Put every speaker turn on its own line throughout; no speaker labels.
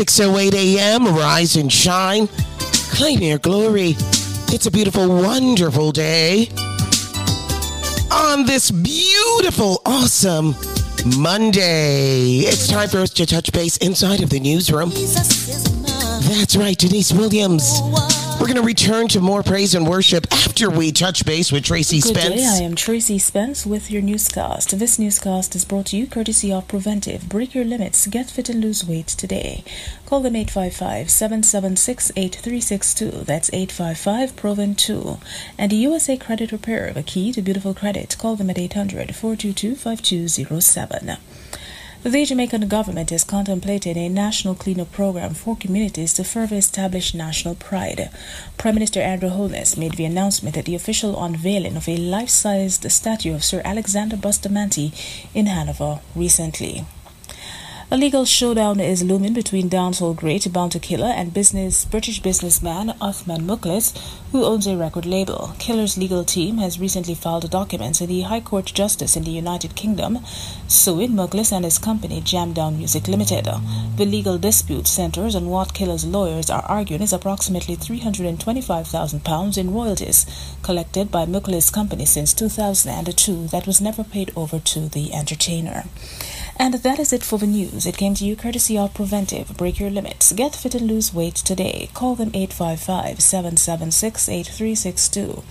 6.08 a.m. Rise and shine. Claim your glory. It's a beautiful, wonderful day. On this beautiful, awesome Monday, it's time for us to touch base inside of the newsroom. That's right, Denise Williams. We're going to return to more praise and worship after we touch base with Tracy
Good
Spence.
day, I am Tracy Spence with your newscast. This newscast is brought to you courtesy of Preventive. Break your limits, get fit and lose weight today. Call them 855-776-8362. That's 855-PROVEN2. And the USA Credit Repair, the key to beautiful credit. Call them at 800-422-5207. The Jamaican government is contemplating a national cleanup program for communities to further establish national pride. Prime Minister Andrew Holness made the announcement at the official unveiling of a life-sized statue of Sir Alexander Bustamante in Hanover recently. A legal showdown is looming between dancehall great Bounty Killer and business British businessman Othman Mukhlis, who owns a record label. Killer's legal team has recently filed documents in the High Court Justice in the United Kingdom, suing Mukhlis and his company Jam Down Music Limited. The legal dispute centers on what Killer's lawyers are arguing is approximately £325,000 in royalties collected by Mukhlis' company since 2002 that was never paid over to the entertainer. And that is it for the news. It came to you courtesy of Preventive. Break your limits. Get fit and lose weight today. Call them 855-776-8362.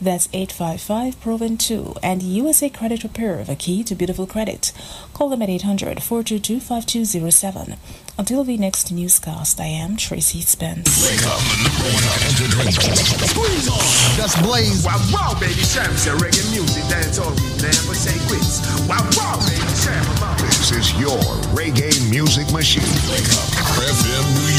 That's 855-PROVEN2. And USA Credit Repair, the key to beautiful credit. Call them at 800-422-5207. Until the next newscast, I am Tracy Spence.
Wake up, wake up entertainment.
Squeeze on. Just blaze.
Wow, wow, baby, Sham say reggae music, dance all we never say quits. Wow, wow, baby, Sham, I'm.
This is your reggae music machine. Wake up, FM New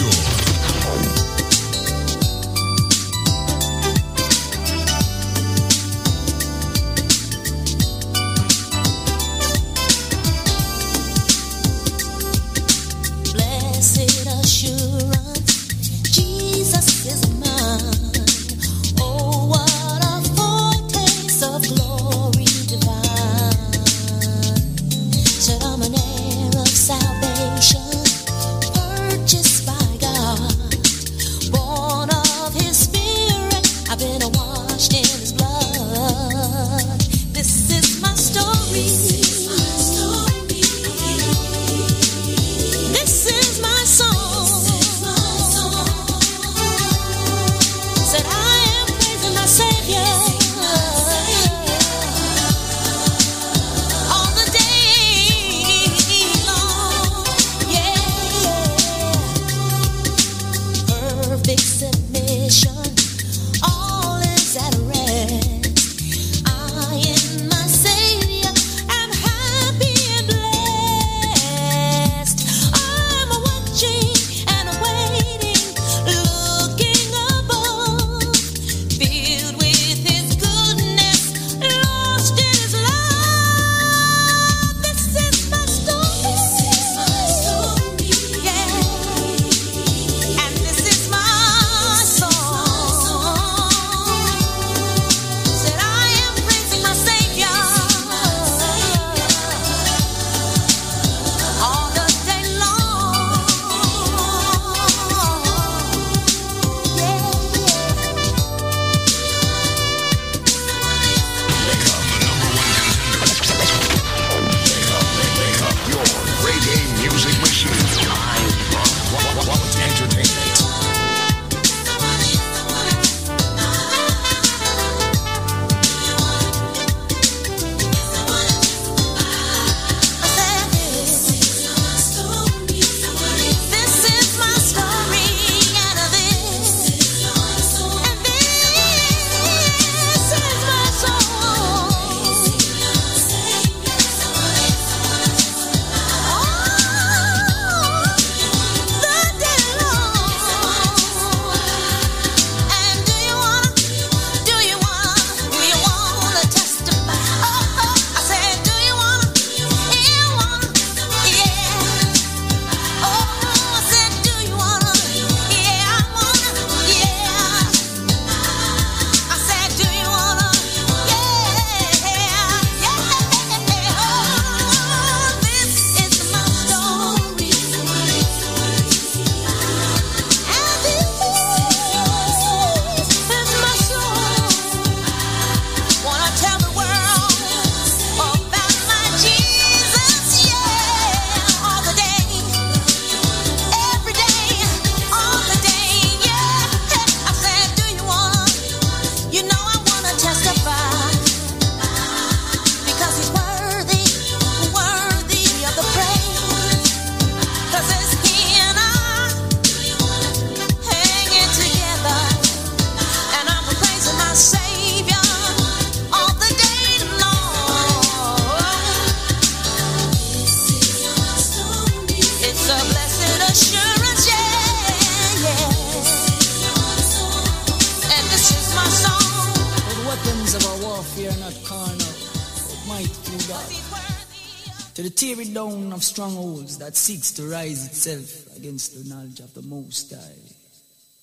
that seeks to rise itself against the knowledge of the Most High.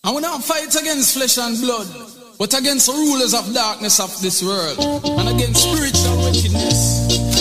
And we not fight against flesh and blood, but against the rulers of darkness of this world and against spiritual wickedness.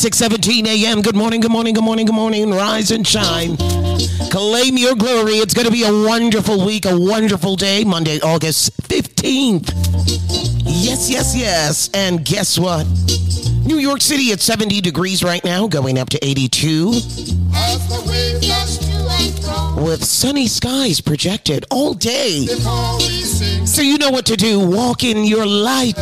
6:17 a.m. Good morning, good morning, good morning, good morning. Rise and shine. Claim your glory. It's going to be a wonderful week, a wonderful day. Monday, August 15th. Yes, yes, yes. And guess what? New York City at 70 degrees right now, going up to 82. With sunny skies projected all day. So you know what to do. Walk in your light.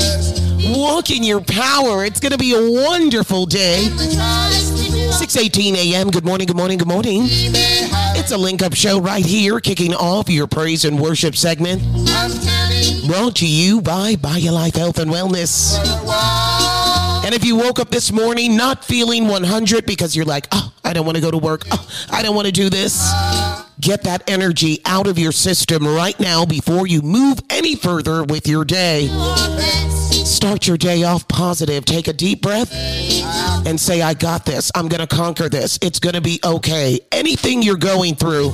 Walk in your power. It's going to be a wonderful day. 6:18 a.m. Good morning, good morning, good morning. It's a link up show right here, kicking off your praise and worship segment. Brought to you by BioLife Health and Wellness. And if you woke up this morning not feeling 100 because you're like, oh, I don't want to go to work, oh, I don't want to do this, get that energy out of your system right now before you move any further with your day. Start your day off positive. Take a deep breath and say, I got this. I'm going to conquer this. It's going to be okay. Anything you're going through,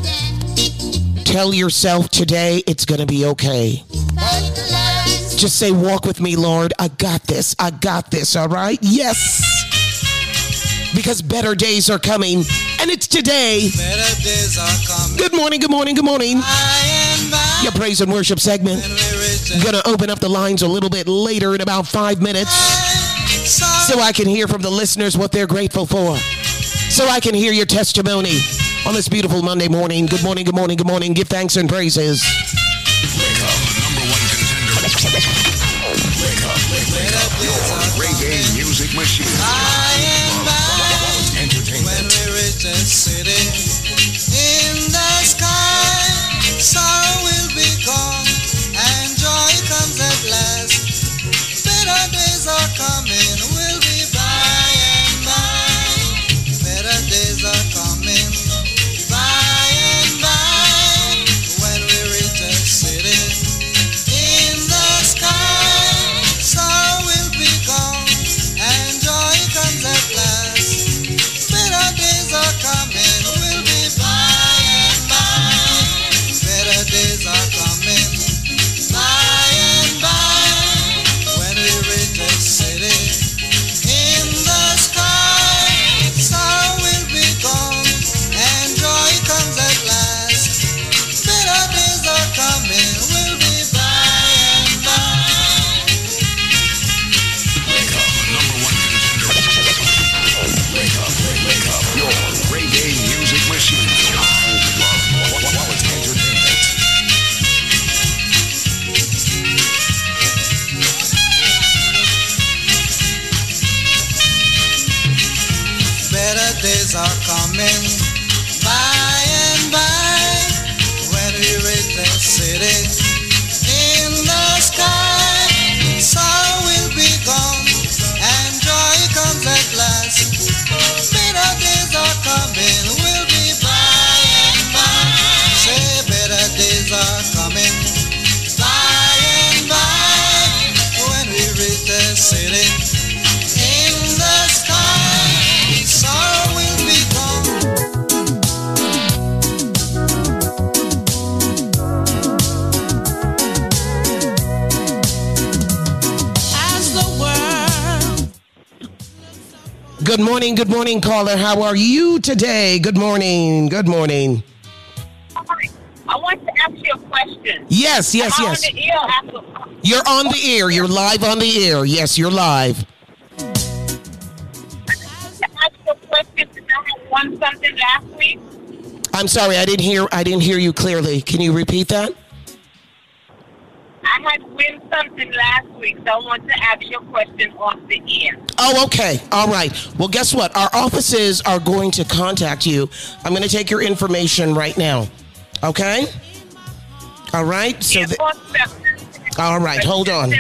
tell yourself today it's going to be okay. Just say, Walk with me, Lord. I got this. I got this. All right? Yes. Because better days are coming, and it's today.
Better days are coming.
Good morning, good morning, good morning. Your praise and worship segment. Gonna open up the lines a little bit later in about five minutes so I can hear from the listeners what they're grateful for. So I can hear your testimony on this beautiful Monday morning. Good morning, good morning, good morning. Give thanks and praises.
Wake up, number one contender. Wake up, wake up, your reggae music machine.
Good morning. Good morning, caller. How are you today? Good morning. Good morning.
I want to ask you a question.
Yes, yes,
Am
yes.
On after-
You're on the air. You're live on the air. Yes, you're live.
to ask you a question because I had won something last week.
I'm sorry, I didn't hear I didn't hear you clearly. Can you repeat that?
I had win something last week, so I want to ask you a question off the air.
Oh, okay. All right. Well, guess what? Our offices are going to contact you. I'm going to take your information right now. Okay? All right. So the, All right, hold on.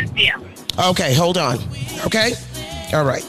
Okay, hold on. Okay? All right.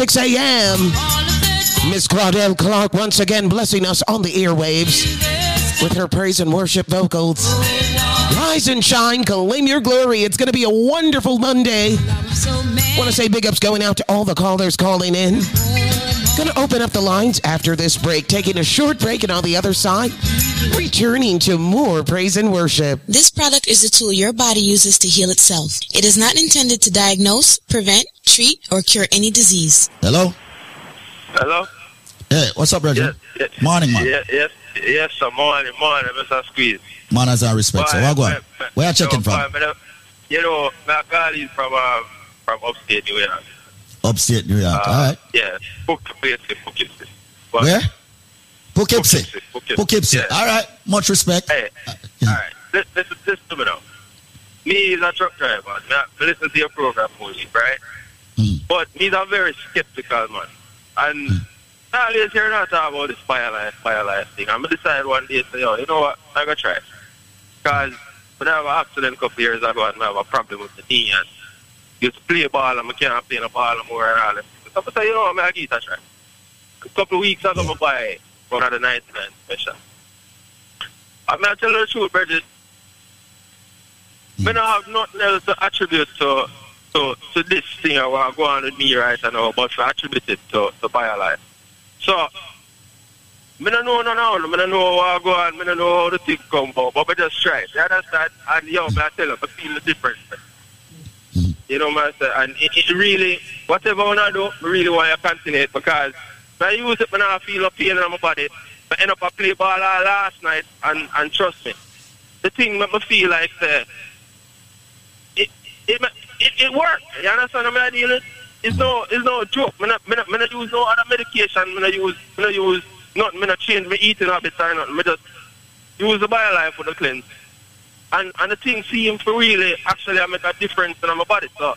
626 a.m. Miss Claudette Clark once again blessing us on the airwaves with her praise and worship vocals. Rise and shine, claim your glory. It's going to be a wonderful Monday. Want to say big ups going out to all the callers calling in. Going to open up the lines after this break, taking a short break, and on the other side, returning to more praise and worship.
This product is a tool your body uses to heal itself. It is not intended to diagnose, prevent, treat, or cure any disease.
Hello?
Hello?
Hey, what's up, Reggie?
Yes, yes.
Morning, man.
Yes, yes, yes, sir. Morning, morning, Mr. Squeeze.
Manners and respect. So, what go? Where are you checking
So,
from?
fine, but, uh, You know, my call is from, um, from upstate New York.
Upstate New York.
Uh,
All right.
Yeah, Poughkeepsie, Poughkeepsie.
Where? Poughkeepsie.
Poughkeepsie.
Poughkeepsie.
Yeah.
All right. Much respect.
Hey, all right. This, this, is this to me now. Me is a truck driver. Me, I listen to your program only, right? But me is a very skeptical man. And hmm. I always hear not talk about this fire life, fire life thing. I'm going to decide one day, say, yo, you know what? I'm going to try. Because when I have an accident a couple of years ago and I have a problem with the knee and used to play ball and I can't play the ball more and all that. So I say, you know what? I'm going to give it a try. A couple of weeks ago, I buy one of the 99 special. I'm to tell you the truth, Bridget. Hmm. I don't have nothing else to attribute to to, to this thing I want to go on with me right now, but to attribute it to, to BioLife. So, I don't know no now, I don't know what go on, I don't know how the thing come about, but I just try. You understand? And yo, I tell you, I feel the difference. You know what I'm saying? And it, it really, whatever I wanna do, I really want to continue it because when I use it, when I feel a pain in my body, I end up I play ball all last night, and, and trust me, the thing make me feel like, uh, it, it, it, it works. You understand what I'm dealing? It's mm-hmm. no, it's no joke. I'm not, I'm not, not use no other medication. I'm not use, I'm not use nothing. I'm not change my eating habits or nothing. I just use the BioLife for the cleanse. And, and the thing seems to really actually I make a difference in my body. So,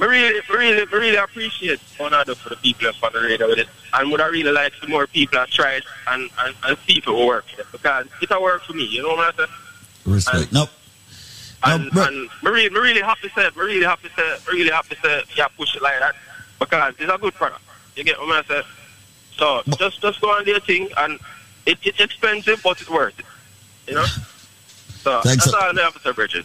I really, really, really appreciate what I do for the people on the radio with it. And would I really like some more people that try it and, and, and see if it will work. Because it will work for me. You know what I'm saying?
Respect. Nope.
And, and I really, I really happy to say, I really happy to say, I really happy to say, yeah, push it like that because it's a good product. You get what I'm saying? So just, just go on your thing, and it, it's expensive, but it's worth it. You know. So
Thanks,
that's
sir.
all I have to say, Bridget.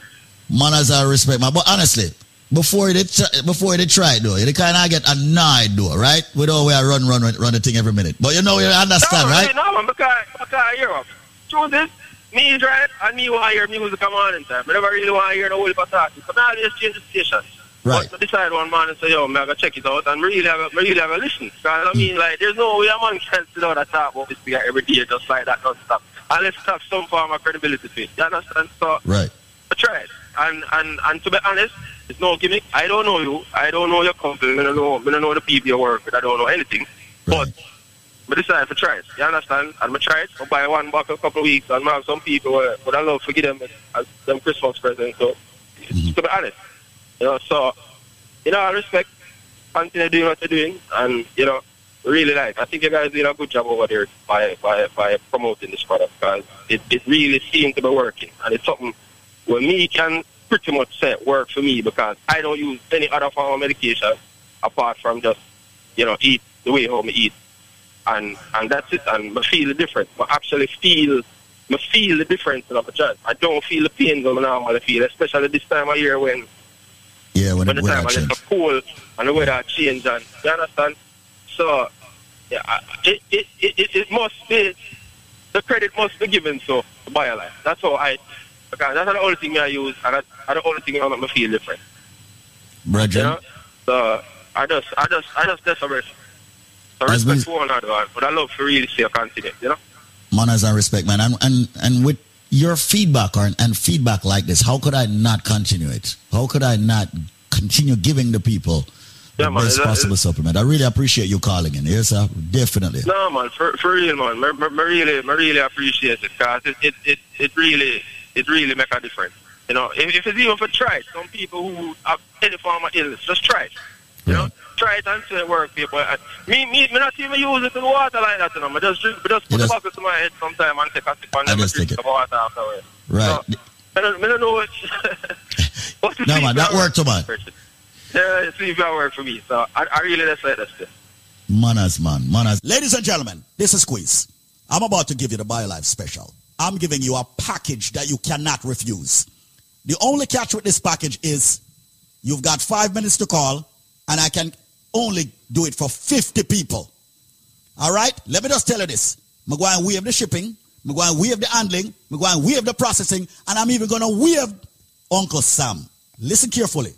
Manners and respect, man. But honestly, before they try, before they try it, though, they kind of get annoyed, though, right? We don't we are run, run, run, run the thing every minute. But you know, you understand,
no,
right?
No, man, because, because I hear of. Truth is, me is right, and me want to hear music come on in time. I never really want to hear the whole talking. So now I just change the station.
Right.
But I decide one man and say, yo, man, I gotta check it out, and really have a, really have a listen. Because, I mm. mean, like, there's no way a man can sit down and talk about this every day just like that, non-stop. Unless have some form of credibility to it. You understand? So,
Right.
I tried. And, and, and to be honest, it's no gimmick. I don't know you. I don't know your company. I don't know, I don't know the people you work with. I don't know anything. But I decided to try it. You understand? And I try it. I buy one box a couple of weeks. And have some people uh, would I love to give them as them Christmas present. So, to be honest, you know, so, you know, I respect, continue doing what you're doing. And, you know, really like, I think you guys did a good job over there by, by, by promoting this product because it, it really seems to be working. And it's something where me can pretty much say work for me because I don't use any other form of medication apart from just, you know, eat the way how I eat. And and that's it. And I feel the difference. I actually feel I feel the difference in my chest. I don't feel the pain that I normally feel, especially this time of year when
Yeah, when,
when
it,
the
when
time
I
is
change.
cold and the weather change and you understand? So yeah, I- it, it, it, it, must be the credit must be given so to BioLife. That's how I because that's the only thing I use and that's the only thing that make me feel different.
Brethren,
You know? So I just I just I just desperate. So
As
respect
we-
one but I love to really see a continent, you know?
manners and respect, man. And and and with your feedback or and feedback like this, how could I not continue it? How could I not continue giving the people the
man,
best
it's-
possible supplement? I really appreciate you calling in. Yes, sir. Definitely.
No, man, for, for real, man. I, really, I really appreciate it because it, it, it, it really, it really make a difference. You know, if, if it's even for try some people who have any form of illness, just try it. You know, try it and see it work, people. And me, me, me not even use it in water like that, you know. I just drink, I just put the bottle to my head sometime and take a sip and I
just
drink
take
the water afterwards.
Right.
I don't, I don't know what. what
No, man, that worked too, man.
Yeah, see if it work for me. So I, I really decide this. thing.
Manners, man. Manners.
Ladies and gentlemen, this is Squeeze. I'm about to give you the BioLife special. I'm giving you a package that you cannot refuse. The only catch with this package is you've got five minutes to call, and I can only do it for 50 people. All right? Let me just tell you this. I'm going to waive the shipping. I'm going to waive the handling. I'm going to waive the processing. And I'm even going to waive Uncle Sam. Listen carefully.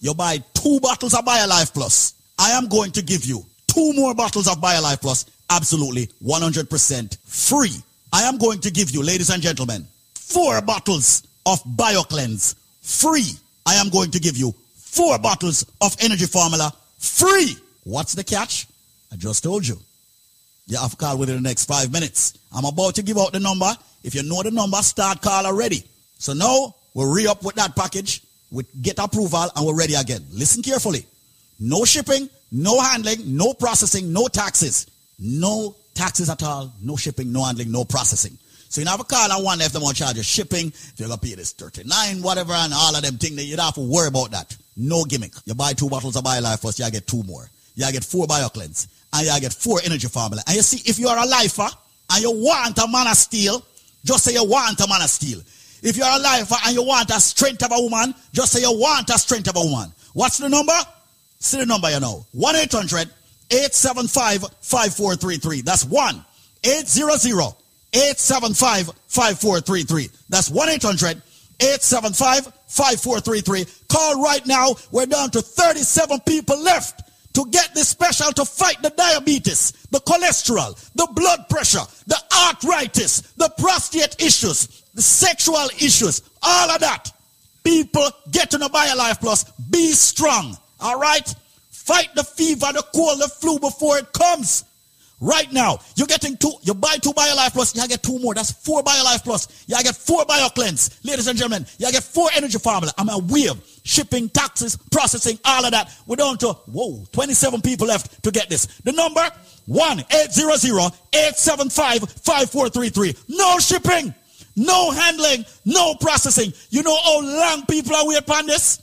You buy two bottles of BioLife Plus. I am going to give you two more bottles of BioLife Plus absolutely 100% free. I am going to give you, ladies and gentlemen, four bottles of BioCleanse free. I am going to give you four bottles of Energy Formula free. What's the catch? I just told you. You have to call within the next five minutes. I'm about to give out the number. If you know the number, start call already. So now we'll re-up with that package, we get approval, and we're ready again. Listen carefully. No shipping, no handling, no processing, no taxes. No taxes at all, no shipping, no handling, no processing. So you have a call and one if want to charge you shipping, if you're gonna pay this 39, whatever, and all of them things, you don't have to worry about that. No gimmick. You buy two bottles of BioLife first, you get two more. You get four BioCleanse, and you get four Energy Formula. And you see, if you are a lifer and you want a man of steel, just say you want a man of steel. If you're a lifer and you want a strength of a woman, just say you want a strength of a woman. What's the number? See the number you know. 1 800 875 5433. That's 1 800 875 5433. That's 1 800 875 5433. Call right now. We're down to 37 people left to get this special to fight the diabetes, the cholesterol, the blood pressure, the arthritis, the prostate issues, the sexual issues, all of that. People get to the BioLife Plus. Be strong. All right? Fight the fever, the cold, the flu before it comes. Right now, you're getting two, you buy two BioLife Plus, you get two more. That's four BioLife Plus. You get four BioCleanse. Ladies and gentlemen, you get four Energy Formula. I'm a wave, shipping, taxes, processing, all of that. We're down to, whoa, 27 people left to get this. The number, 1-800-875-5433. No shipping, no handling, no processing. You know how long people are waiting on this?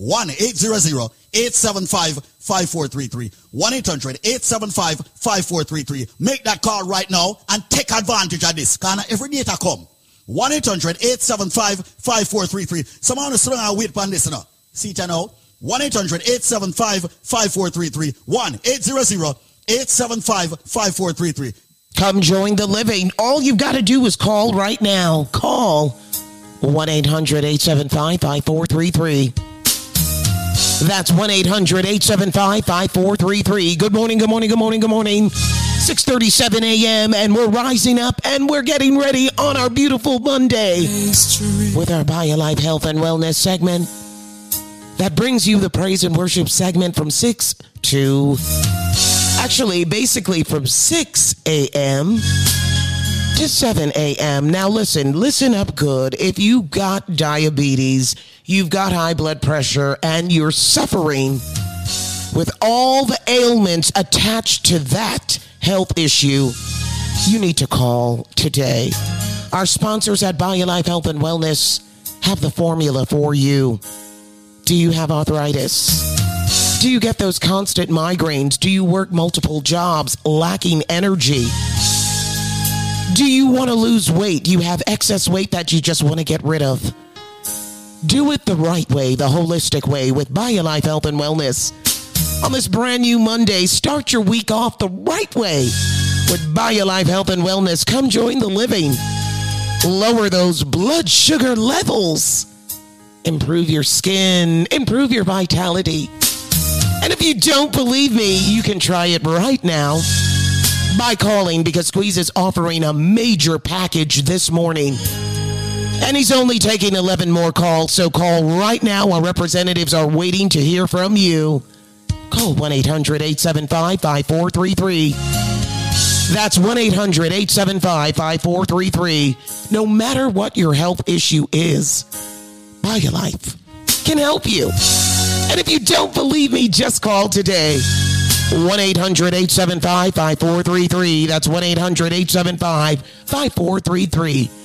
1-800-875-5433. 1-800-875-5433. Make that call right now and take advantage of this. Can every data come. 1-800-875-5433. Someone is throwing a wait on this, know. See it now. 1 800 875 5433. 1 800 875 5433.
Come join the living. All you've got to do is call right now. Call 1 800 875 5433. That's 1 800 875 5433. Good morning, good morning, good morning, good morning. 6:37 a.m. and we're rising up and we're getting ready on our beautiful Monday with our BioLife Health and Wellness segment that brings you the praise and worship segment from 6 to actually basically from 6 a.m. to 7 a.m. Now listen, listen up good. If you got diabetes, you've got high blood pressure and you're suffering with all the ailments attached to that health issue, you need to call today. Our sponsors at BioLife Health and Wellness have the formula for you. Do you have arthritis? Do you get those constant migraines? Do you work multiple jobs lacking energy? Do you want to lose weight? Do you have excess weight that you just want to get rid of? Do it the right way, the holistic way with BioLife Health and Wellness. On this brand new Monday, start your week off the right way with BioLife Health and Wellness. Come join the living. Lower those blood sugar levels. Improve your skin, improve your vitality. And if you don't believe me, you can try it right now by calling because Squeeze is offering a major package this morning. And he's only taking 11 more calls, so call right now while representatives are waiting to hear from you. Call 1 800 875 5433. That's 1 800 875 5433. No matter what your health issue is, BioLife can help you. And if you don't believe me, just call today. 1 800 875 5433. That's 1 800 875 5433.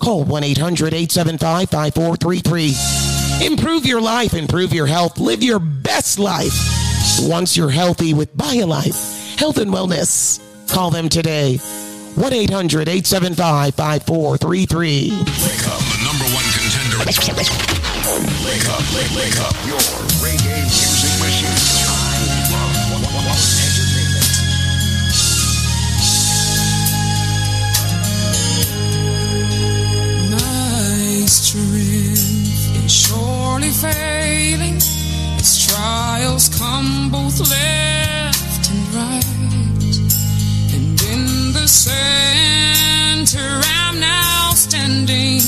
Call 1 800 875 5433. Improve your life, improve your health, live your best life once you're healthy with BioLife Health and Wellness. Call them today. 1 800 875 5433.
Wake up, the number one contender. Wake up, wake, wake up. Your reggae music machine.
Failing as trials come both left and right. And in the center I'm now standing,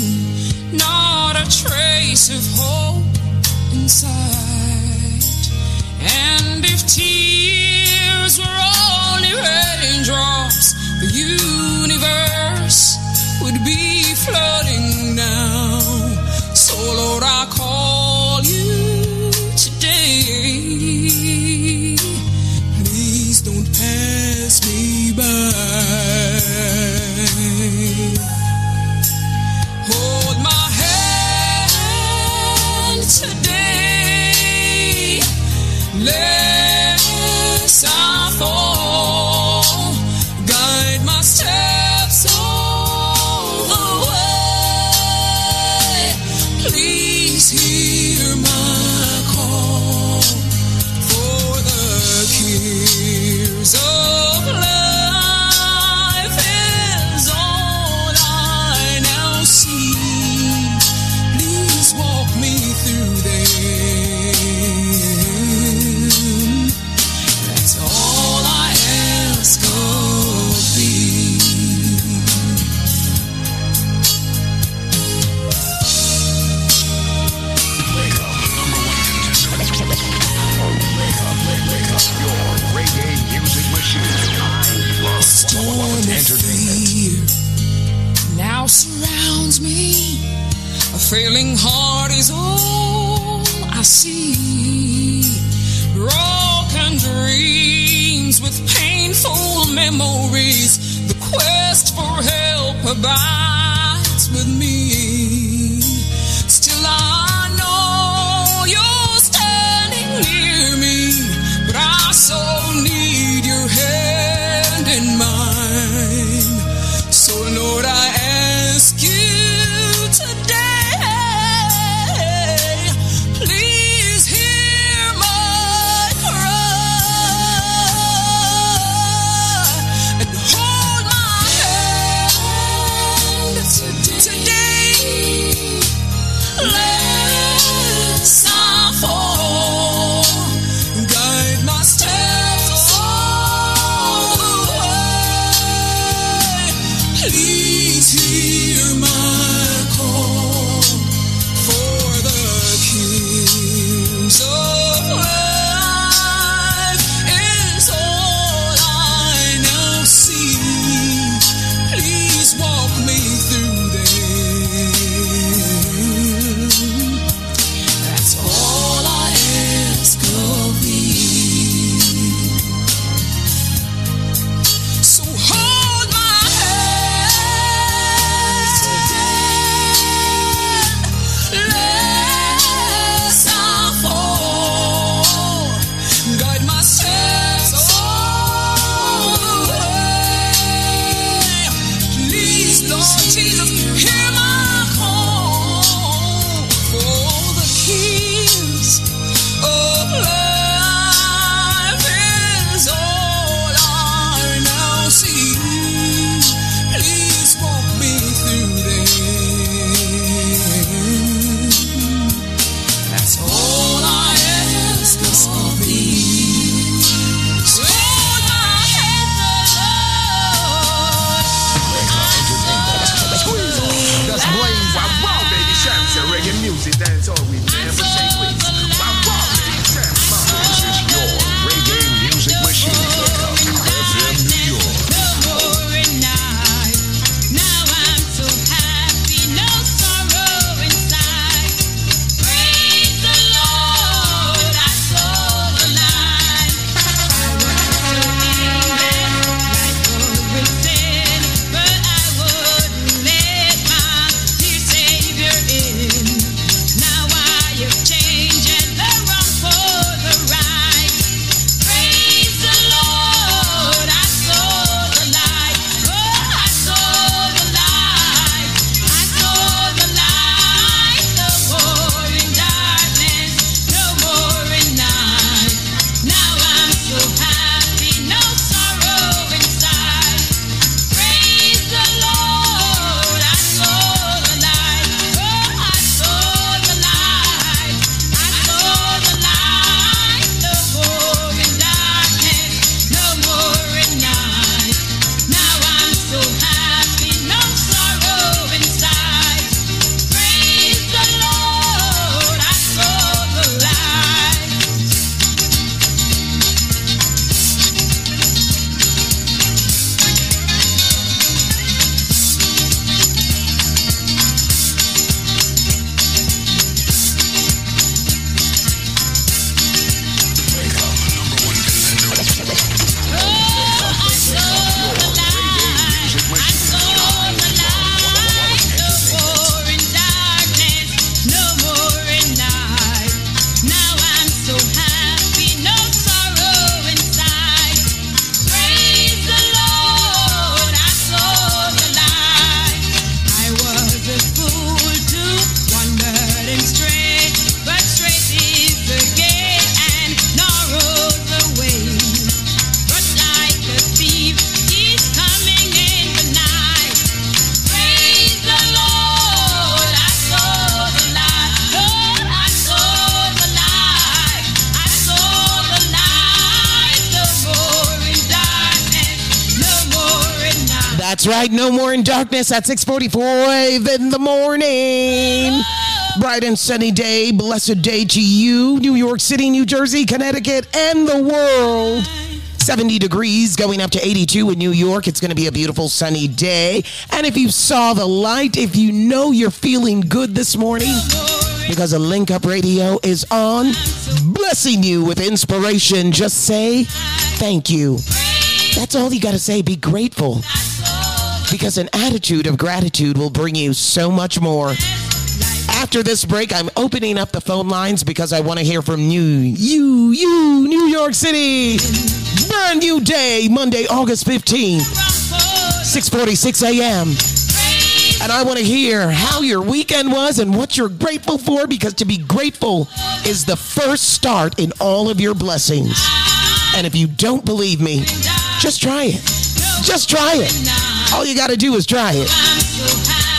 not a trace of hope in sight. And if tears were only raindrops, the universe would be flooding now. So, Lord, failing heart is all I see. Broken dreams with painful memories. The quest for help abides
No more in darkness at 6:45 in the morning. Bright and sunny day, blessed day to you, New York City, New Jersey, Connecticut, and the world. 70 degrees going up to 82 in New York. It's going to be a beautiful sunny day. And if you saw the light, if you know you're feeling good this morning, because a link up radio is on, blessing you with inspiration, just say thank you. That's all you got to say. Be grateful. Because an attitude of gratitude will bring you so much more. After this break, I'm opening up the phone lines because I want to hear from you, you, you, New York City. Brand new day, Monday, August 15th, 6:46 a.m. And I want to hear how your weekend was and what you're grateful for because to be grateful is the first start in all of your blessings. And if you don't believe me, just try it. Just try it. All you got to do is try it.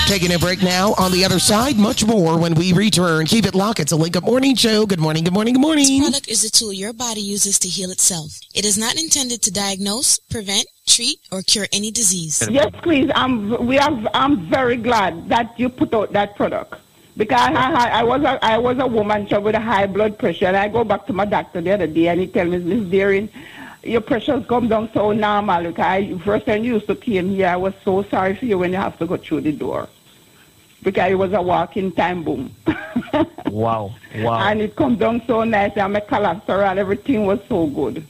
Taking a break now. On the other side, much more when we return. Keep it locked. It's a Link Up Morning Show. Good morning, good morning, good morning.
This product is a tool your body uses to heal itself. It is not intended to diagnose, prevent, treat, or cure any disease.
Yes, please. I'm, we are, I'm very glad that you put out that product. Because I, I, I was a, I was a woman with a high blood pressure, and I go back to my doctor the other day, and he tell me, Miss Deering, your pressure's come down so normal. Because I, first time you used to came here, I was so sorry for you when you have to go through the door. Because it was a walking time boom.
Wow. Wow.
And it come down so nice, and my cholesterol, everything was so good.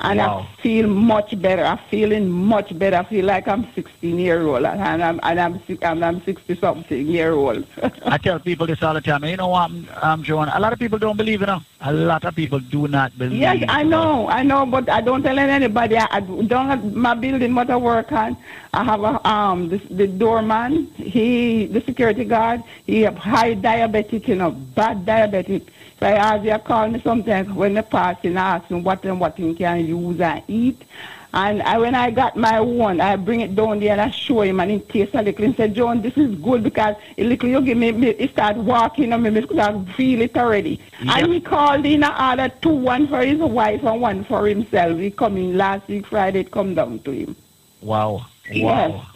And
Wow.
I feel much better. I'm feeling much better. I feel like I'm 16 year old, and I'm and I'm and I'm 60 something year old.
I tell people this all the time. You know what, I'm um, Joan? A lot of people don't believe it. Know? A lot of people do not believe.
Yes, I know, I know, but I don't tell anybody. I, I don't have my building what I work on. I have a um the, the doorman. He the security guard. He have high diabetic, you know, bad diabetic. I ask you call me sometimes when they pass and ask him what and what he can use and eat. And I, when I got my one, I bring it down there and I show him and he tastes a little and said, John, this is good because a little you give me, me he start walking on me because I feel it already. And he called in and ordered two, one for his wife and one for himself. He come in last week Friday, it come down to him.
Wow. Wow.
Yes.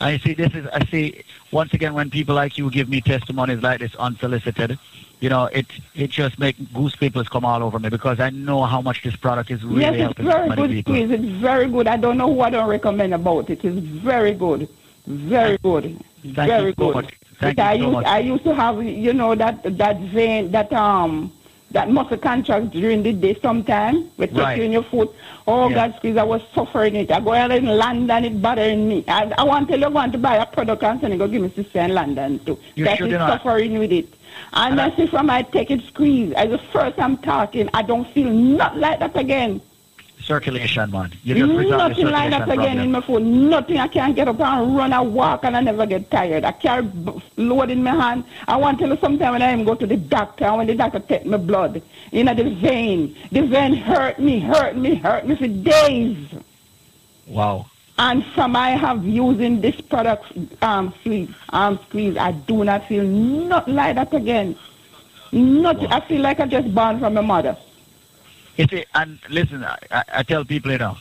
I see. This is. I see. Once again, when people like you give me testimonies like this unsolicited, you know, it it just makes goose pimples come all over me because I know how much this product is really
yes, it's
helping
very
so many
good
people.
squeeze. It's very good. I don't know who I don't recommend about it. It's very good. Very good.
Thank
very
you so
good.
much. Thank
Because I
you so
used
much.
I used to have you know that that vein that um that muscle contract during the day sometime with
Right.
touching your foot. Oh
Yeah.
God squeeze I was suffering it. I go out in London it bothering me. I, I want to you I want to buy a product and send it go give me sister in London too.
You
that is
not.
suffering with it. And I see from I take it squeeze. As the first I'm talking, I don't feel not like that again.
Circulation, man. You just
Nothing like that again in my foot. Nothing. I can't get up and run and walk and I never get tired. I carry load in my hand. I want to tell you sometime when I even go to the doctor and when the doctor take my blood, you know, the vein. The vein hurt me, hurt me, hurt me for days.
Wow.
And from I have using this product, um, squeeze, um, squeeze, I do not feel not like that again. Not, I feel like I just born from my mother.
You see, and listen, I, I- tell people, you know,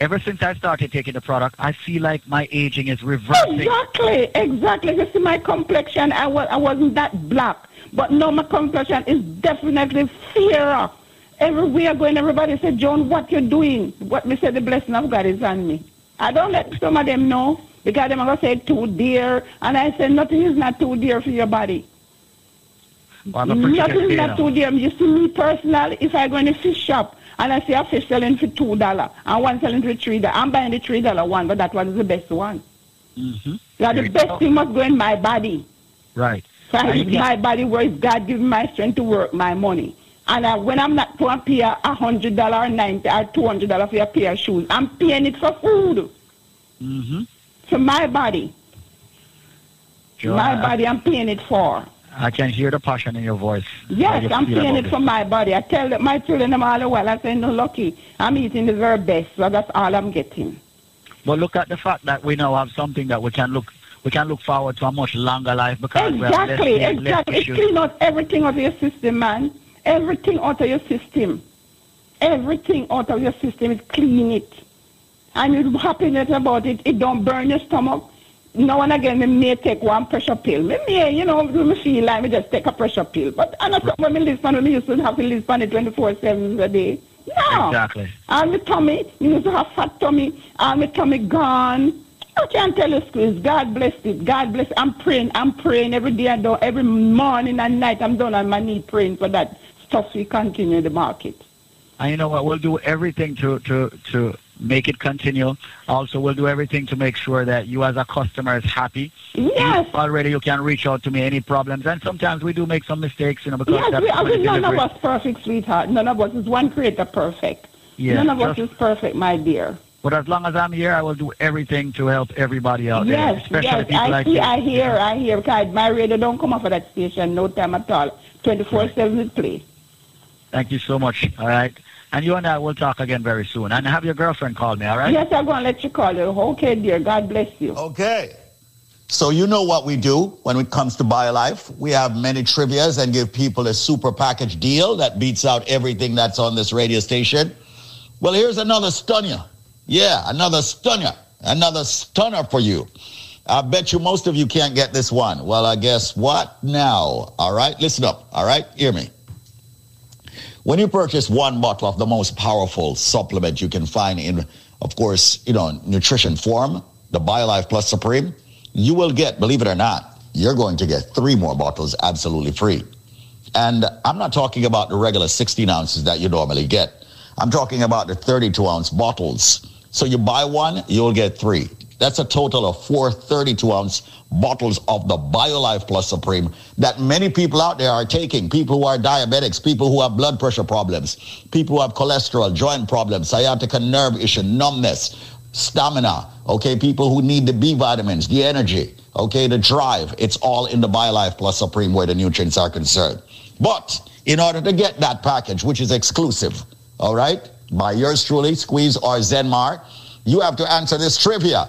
ever since I started taking the product, I feel like my aging is reversing.
Exactly, exactly. You see, my complexion, I, was, I wasn't that black. But now my complexion is definitely fairer. Everywhere going, everybody said, John, what you doing? What me say, the blessing of God is on me. I don't let some of them know because them are going to say too dear. And I say, nothing is not too dear for your body.
Well, I'm a pretty
Nothing is not too dear. You see me personally, if I go in a fish shop and I see a fish selling for two dollar and one selling for three dollar, I'm buying the three dollar one, but that one is the best one.
Mm-hmm.
Yeah, the best thing must go in my body.
Right.
So
Now, you
it's
can't-
my body where God giving my strength to work my money. And uh, when I'm not going to pay a hundred dollar ninety or two hundred dollar for a pair of shoes, I'm paying it for food.
Mm-hmm.
For my body. My
I-
body I'm paying it for.
I can hear the passion in your voice.
Yes, I'm paying it for my body. I tell my children them all the while, I say, no, lucky. I'm eating the very best, so that's all I'm getting.
But look at the fact that we now have something that we can look we can look forward to a much longer life because we have less
Exactly,
less
exactly. It clean out everything of your system, man. Everything out of your system. Everything out of your system is clean it. and you happiness about it. It don't burn your stomach. Now and again, me may take one pressure pill. Me may, you know, me feel like me just take a pressure pill. But I'm not when me live on, me used to have to live on it 24-7 a day. No.
Exactly.
And my tummy, you used to have fat tummy, and my tummy gone. I can't tell you, squeeze. God bless it. God bless. I'm praying. I'm praying every day. I do every morning and night. I'm down on my knee praying for that stuff we continue in the market.
And you know what? We'll do everything to to to make it continue. Also, we'll do everything to make sure that you as a customer is happy.
Yes.
You already you can reach out to me any problems, and sometimes we do make some mistakes, you know, because
Yes,
that's
we, we,
the
none of us perfect, sweetheart. None of us is one creator perfect.
Yeah,
none of us is perfect, my dear.
But as long as I'm here, I will do everything to help everybody out there,
Yes,
especially
yes,
people
I
like
see,
you.
I hear, I hear. Because my radio don't come off of that station no time at all. 24-7 it play.
Thank you so much. All right. And you and I will talk again very soon. And have your girlfriend call me, all right?
Yes, I'm going to let you call her. Okay, dear. God bless you.
Okay. So you know what we do when it comes to BioLife. We have many trivias and give people a super package deal that beats out everything that's on this radio station. Well, here's another stunner. Yeah, another stunner. Another stunner for you. I bet you most of you can't get this one. Well, I guess what now? All right, listen up. All right, hear me. When you purchase one bottle of the most powerful supplement you can find in, of course, you know, nutrition form, the BioLife Plus Supreme, you will get, believe it or not, you're going to get three more bottles absolutely free. And I'm not talking about the regular 16 ounces that you normally get. I'm talking about the 32 ounce bottles. So you buy one, you'll get three. That's a total of four 32 ounce bottles of the BioLife Plus Supreme that many people out there are taking. People who are diabetics, people who have blood pressure problems, people who have cholesterol, joint problems, sciatica nerve issue, numbness, stamina, okay, people who need the B vitamins, the energy, okay, the drive. It's all in the BioLife Plus Supreme where the nutrients are concerned. But in order to get that package, which is exclusive, all right, by yours truly, Squeeze or Zenmar, you have to answer this trivia.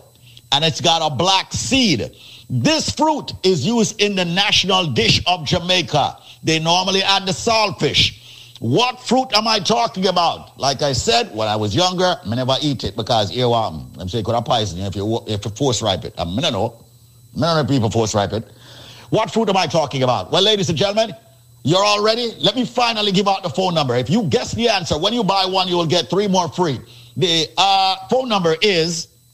and it's got a black seed. This fruit is used in the national dish of Jamaica. They normally add the saltfish. What fruit am I talking about? Like I said, when I was younger, I never eat it because here um, I'm saying could have poison if you if you force ripe it. I mean, I know. I people force ripe it. What fruit am I talking about? Well, ladies and gentlemen, you're all ready? Let me finally give out the phone number. If you guess the answer, when you buy one, you will get three more free. The uh, phone number is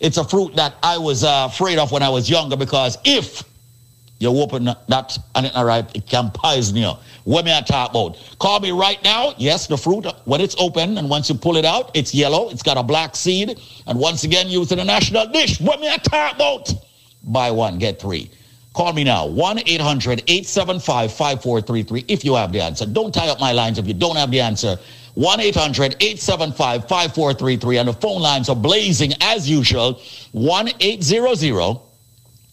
It's a fruit that I was uh, afraid of when I was younger because if you open that and it's not ripe, it can poison you. What may I talk about? Call me right now. Yes, the fruit, when it's open and once you pull it out, it's yellow. It's got a black seed. And once again, used in a national dish. What may I talk about? Buy one, get three. Call me now, 1 800 875 5433 if you have the answer. Don't tie up my lines if you don't have the answer. 1 800 875 5433. And the phone lines are blazing as usual 1 800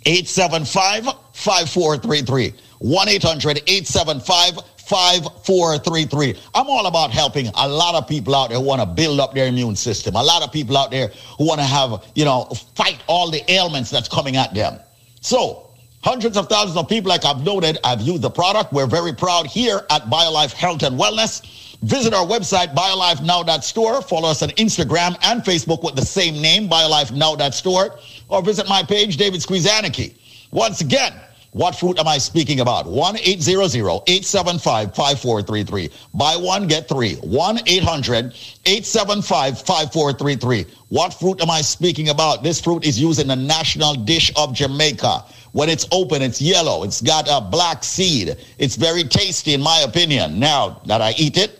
875 5433. 1 800 875 5433. I'm all about helping a lot of people out there who want to build up their immune system. A lot of people out there who want to have, you know, fight all the ailments that's coming at them. So, hundreds of thousands of people, like I've noted, have used the product. We're very proud here at BioLife Health and Wellness. Visit our website, biolifenow.store. Follow us on Instagram and Facebook with the same name, biolifenow.store. Or visit my page, David Squeezaniki. Once again, what fruit am I speaking about? 1-800-875-5433. Buy one, get three. 1-800-875-5433. What fruit am I speaking about? This fruit is used in the national dish of Jamaica. When it's open, it's yellow. It's got a black seed. It's very tasty, in my opinion. Now that I eat it,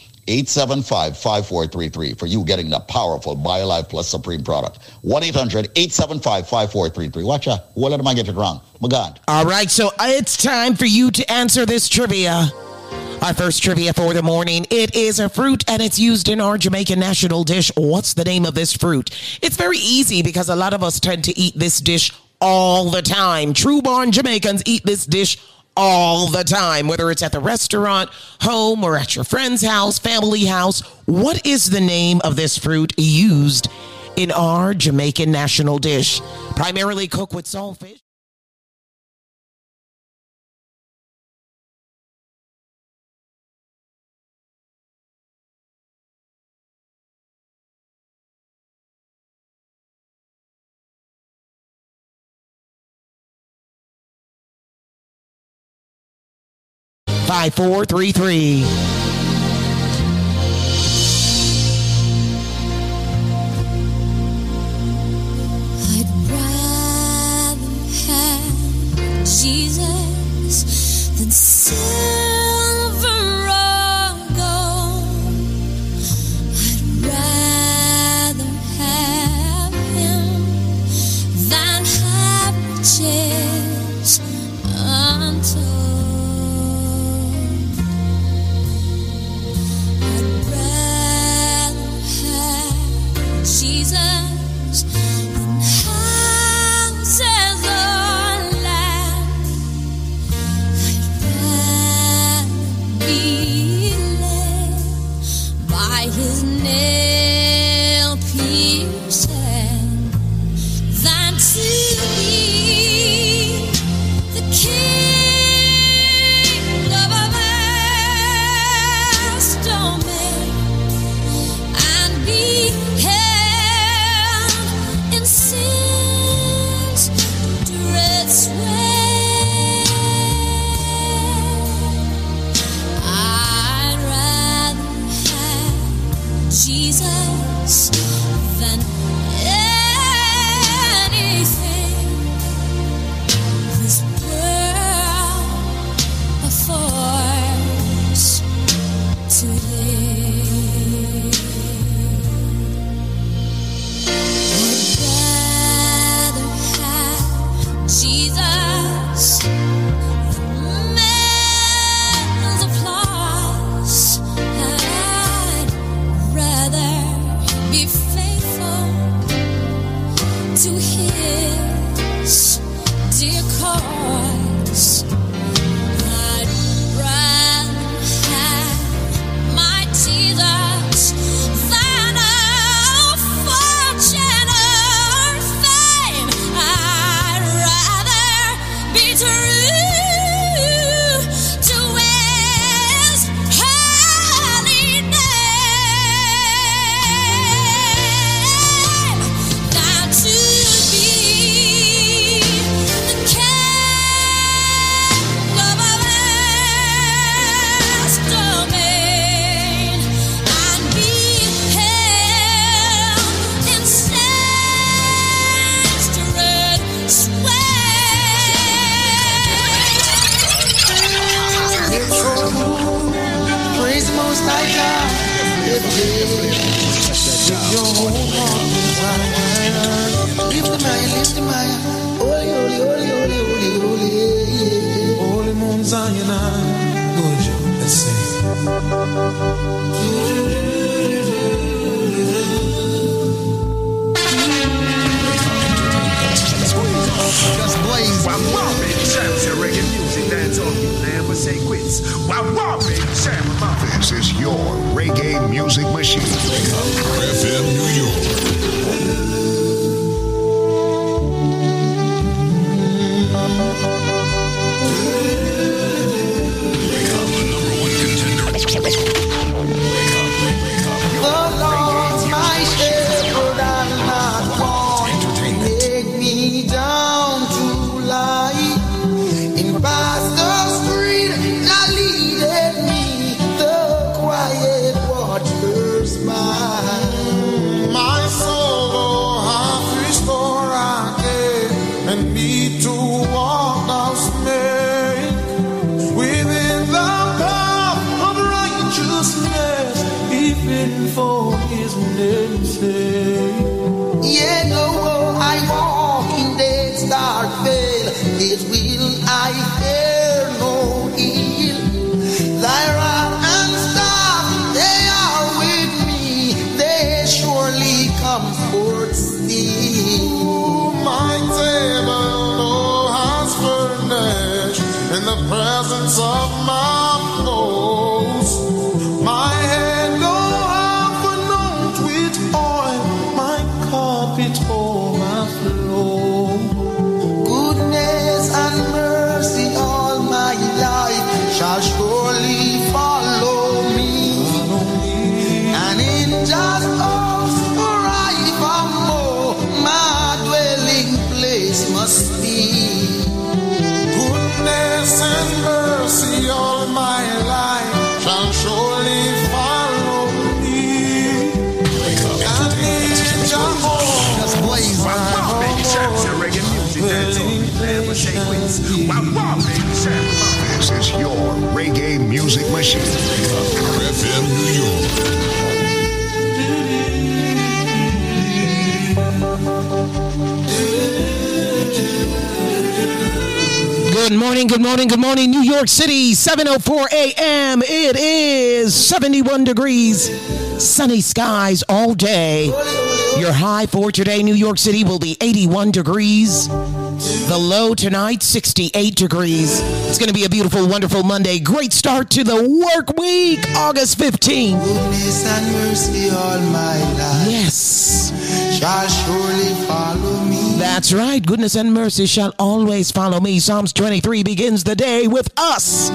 875 5433 for you getting the powerful BioLife Plus Supreme product. 1 800 875 5433. Watch out. What am I get it wrong? My God.
All right, so it's time for you to answer this trivia. Our first trivia for the morning. It is a fruit and it's used in our Jamaican national dish. What's the name of this fruit? It's very easy because a lot of us tend to eat this dish all the time. True born Jamaicans eat this dish all the time, whether it's at the restaurant, home, or at your friend's house, family house. What is the name of this fruit used in our Jamaican national dish? Primarily cooked with saltfish.
5433. York
City, 7:04 a.m. It is 71 degrees, sunny skies all day. Your high for today, New York City, will be 81 degrees. The low tonight, 68 degrees. It's going to be a beautiful, wonderful Monday. Great start to the work week, August 15th.
Goodness and mercy all my life
Yes. That's right. Goodness and mercy shall always follow me. Psalms 23 begins the day with us.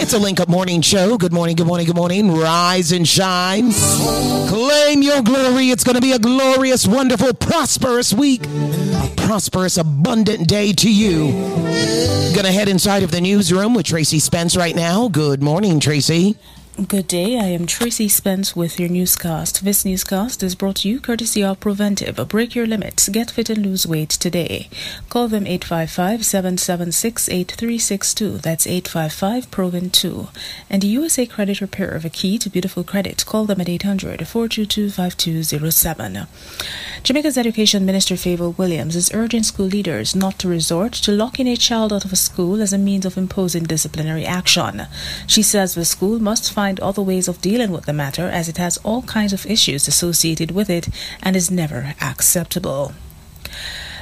It's a link up morning show. Good morning, good morning, good morning. Rise and shine. Claim your glory. It's going to be a glorious, wonderful, prosperous week. A prosperous, abundant day to you. Gonna head inside of the newsroom with Tracy Spence right now. Good morning, Tracy.
Good day. I am Tracy Spence with your newscast. This newscast is brought to you courtesy of Preventive. Break your limits. Get fit and lose weight today. Call them 855-776-8362. That's 855-PROVEN2. And the USA Credit Repair of a key to beautiful credit. Call them at 800-422-5207. Jamaica's Education Minister Fayval Williams is urging school leaders not to resort to locking a child out of a school as a means of imposing disciplinary action. She says the school must find other ways of dealing with the matter as it has all kinds of issues associated with it and is never acceptable.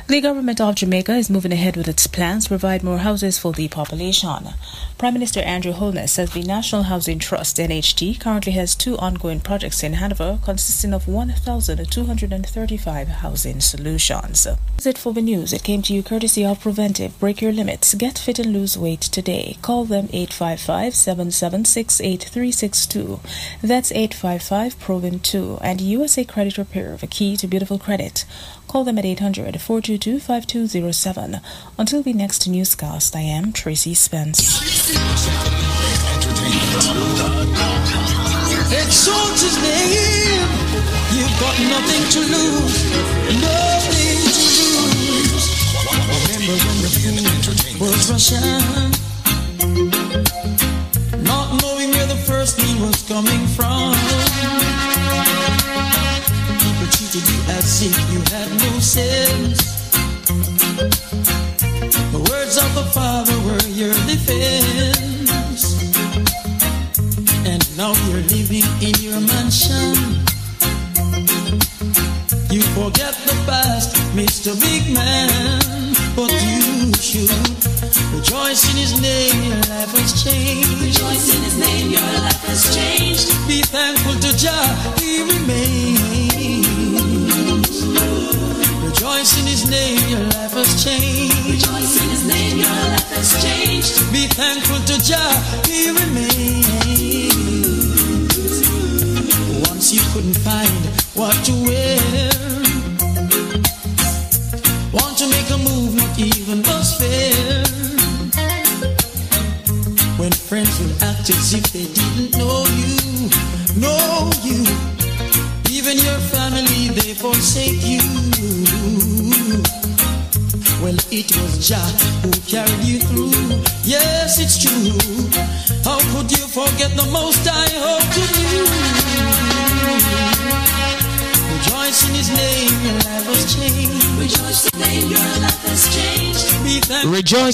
The government of Jamaica is moving ahead with its plans to provide more houses for the population. Prime Minister Andrew Holness says the National Housing Trust (NHT) currently has two ongoing projects in Hanover, consisting of 1,235 housing solutions. That's it for the news. It came to you courtesy of Preventive. Break your limits. Get fit and lose weight today. Call them 855-776-8362. That's 855-PROVEN2 and USA Credit Repair, the key to beautiful credit. Call them at 800-422-5207. Until the next newscast, I am Tracy Spence.
Name. You've got nothing to lose. Nothing to lose. Remember when the was Russian? Not knowing where the first meal was coming from. His name, your life has changed.
Rejoice in His name, your life has changed.
Be thankful to Jah, He remains. Once you couldn't find what to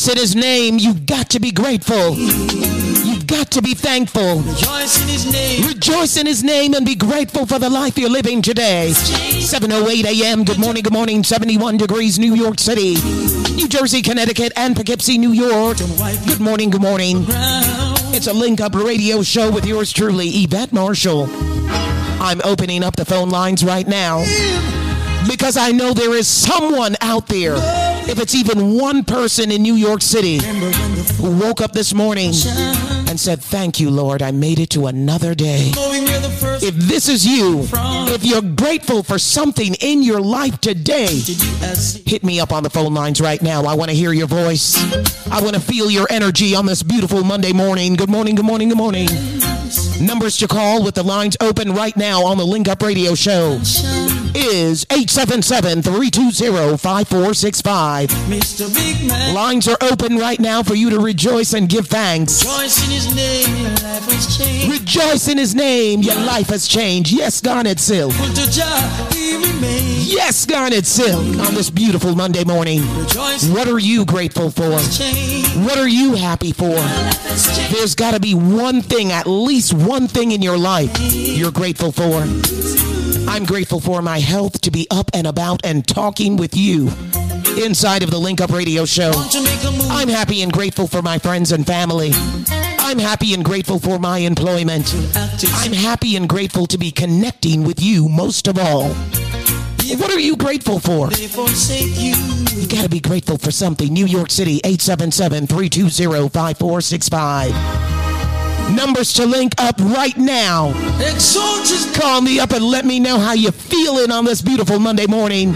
Rejoice in his name.
You've got to be grateful. You've got to be thankful.
Rejoice in His name.
Rejoice in his name and be grateful for the life you're living today. 7:08 a.m. Good morning, good morning. 71 degrees, New York City, New Jersey, Connecticut, and Poughkeepsie, New York. Good morning, good morning. It's a link up radio show with yours truly, Yvette Marshall. I'm opening up the phone lines right now because I know there is someone out there, if it's even one person in New York City, who woke up this morning and said, Thank you, Lord, I made it to another day. If this is you, if you're grateful for something in your life today, hit me up on the phone lines right now. I want to hear your voice. I want to feel your energy on this beautiful Monday morning. Good morning, good morning, good morning. Numbers to call with the lines open right now on the Link Up Radio Show is 877-320-5465.
Mr. Big Man.
Lines are open right now for you to rejoice and give thanks.
Rejoice in His name, your life has changed.
Rejoice in his name. Your life has changed. Yes, Garnet Silk.
Put to Jah, He remains.
Yes, Garnet Silk. On this beautiful Monday morning.
Rejoice
What are you grateful for? What are you happy for? There's got to be one thing, at least one thing in your life you're grateful for. I'm grateful for my health to be up and about and talking with you inside of the Link Up Radio Show. I'm happy and grateful for my friends and family. I'm happy and grateful for my employment. I'm happy and grateful to be connecting with you most of all. What are you grateful for?
you.
You got to be grateful for something. New York City, 877-320-5465. Numbers to link up right now. Call me up and let me know how you're feeling on this beautiful Monday morning.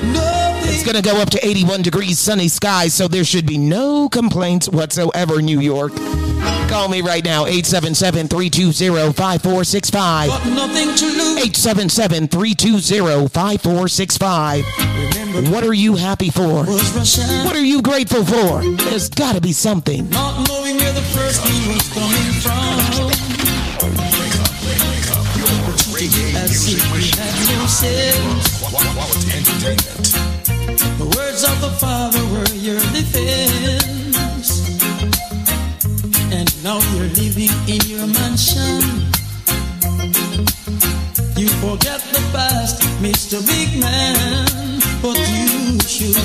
It's going to go up to 81 degrees, sunny skies, so there should be no complaints whatsoever, New York. Call me right now, 877-320-5465.
got nothing to lose.
877-320-5465. What are you happy for? What are you grateful for? There's got to be something.
Not knowing where the first thing was coming from. As if we had no sense.
Quality entertainment.
The words of the Father were your defense. And now you're living in your mansion. You forget the past, Mr. Big Man. But you should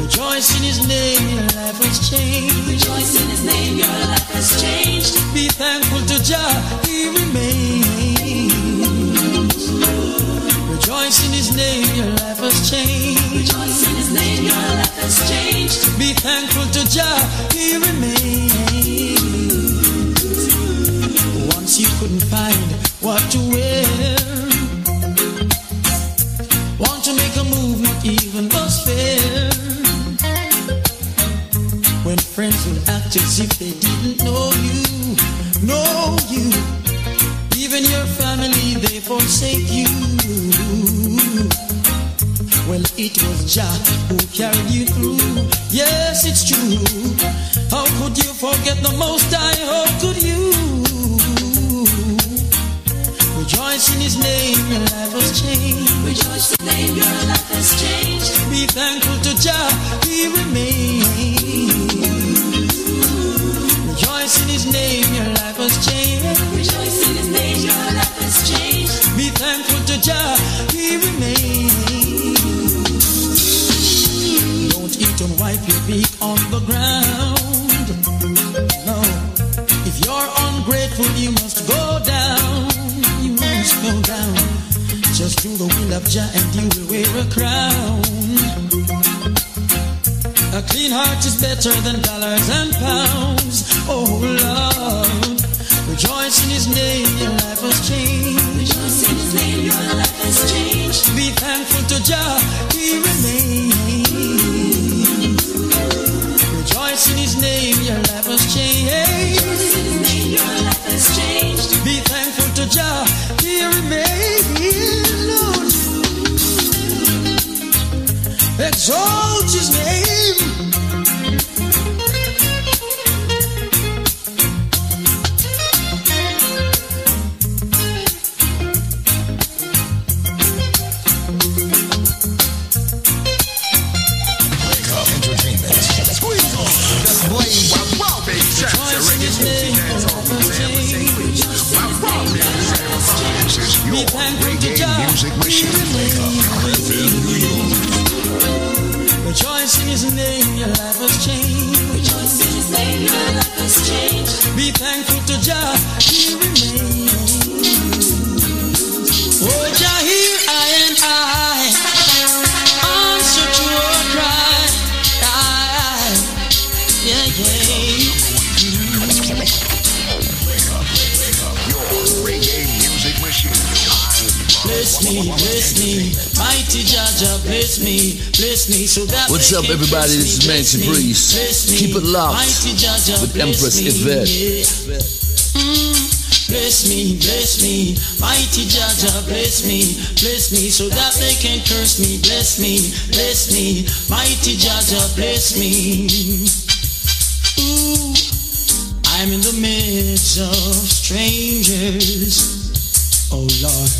rejoice in His name, your life has changed.
Rejoice in His name, your life has changed.
Be thankful to Jah, He remains. Rejoice in His name, your life has changed.
Rejoice in His name, your life has changed.
Be thankful to Jah, He remains. Once you couldn't find what to wear. Want to make a move, not even was fair. When friends will act as if they didn't know you, know you. Even your family, they forsake you. Well, it was Jah who carried you through. Yes, it's true. How could you forget the Most High? How could you? Rejoice in His name, your life has changed. Rejoice in His name, your life has changed. Be thankful to Jah, He remains. name, your life has changed. Rejoice in his name, your life has changed. Be thankful to Jah, he remains. Don't eat and wipe your beak on the ground. No, if you're ungrateful, you must go down. You must go down. Just do the will of Jah, and you will wear a crown. A clean heart is better than dollars and pounds. Oh Lord, rejoice in His name, your life has changed. Rejoice in His name, your life has changed. Be thankful to Jah, He remains. Rejoice in His name, your life has changed. Rejoice in His name, your life has changed. Be thankful to Jah, He remains. Lord. Exalt His name. His name, your life has changed. Rejoice in His name, your life has changed. Be thankful to Jah, He remains. Mighty Jaja, bless me, bless me, so that
What's up, everybody? This is Mancy Breeze. Keep it locked
Jaja,
with Empress
me,
Yvette.
yeah. Mm, Bless me, bless me, mighty Jaja, bless me, bless me, so that they can curse me, bless me, bless me, mighty Jaja, bless me. Ooh, I'm in the midst of strangers. Oh Lord,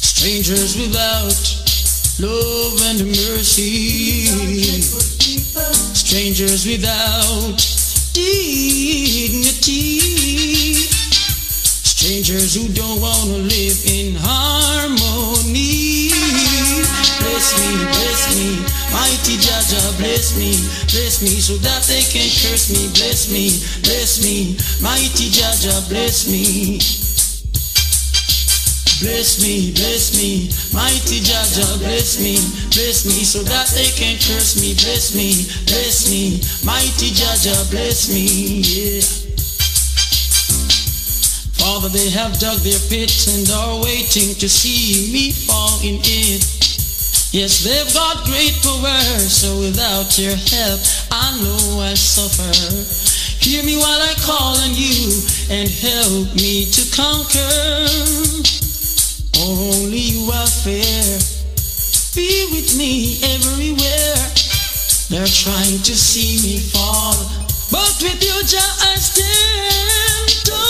strangers without love and mercy, strangers without dignity, strangers who don't want to live in harmony. Bless me, bless me, mighty Jaja, bless me, bless me, so that they can curse me. Bless me, bless me, mighty Jaja, bless me. Bless me, bless me, mighty Jaja, bless me, bless me, so that they can curse me. Bless me, bless me, mighty Jaja, bless me, yeah. Father, they have dug their pits and are waiting to see me fall in it. Yes, they've got great power, so without your help, I know I'll suffer. Hear me while I call on you and help me to conquer. Only you are fair. Be with me everywhere. They're trying to see me fall, but with you, Jah, I stand tall.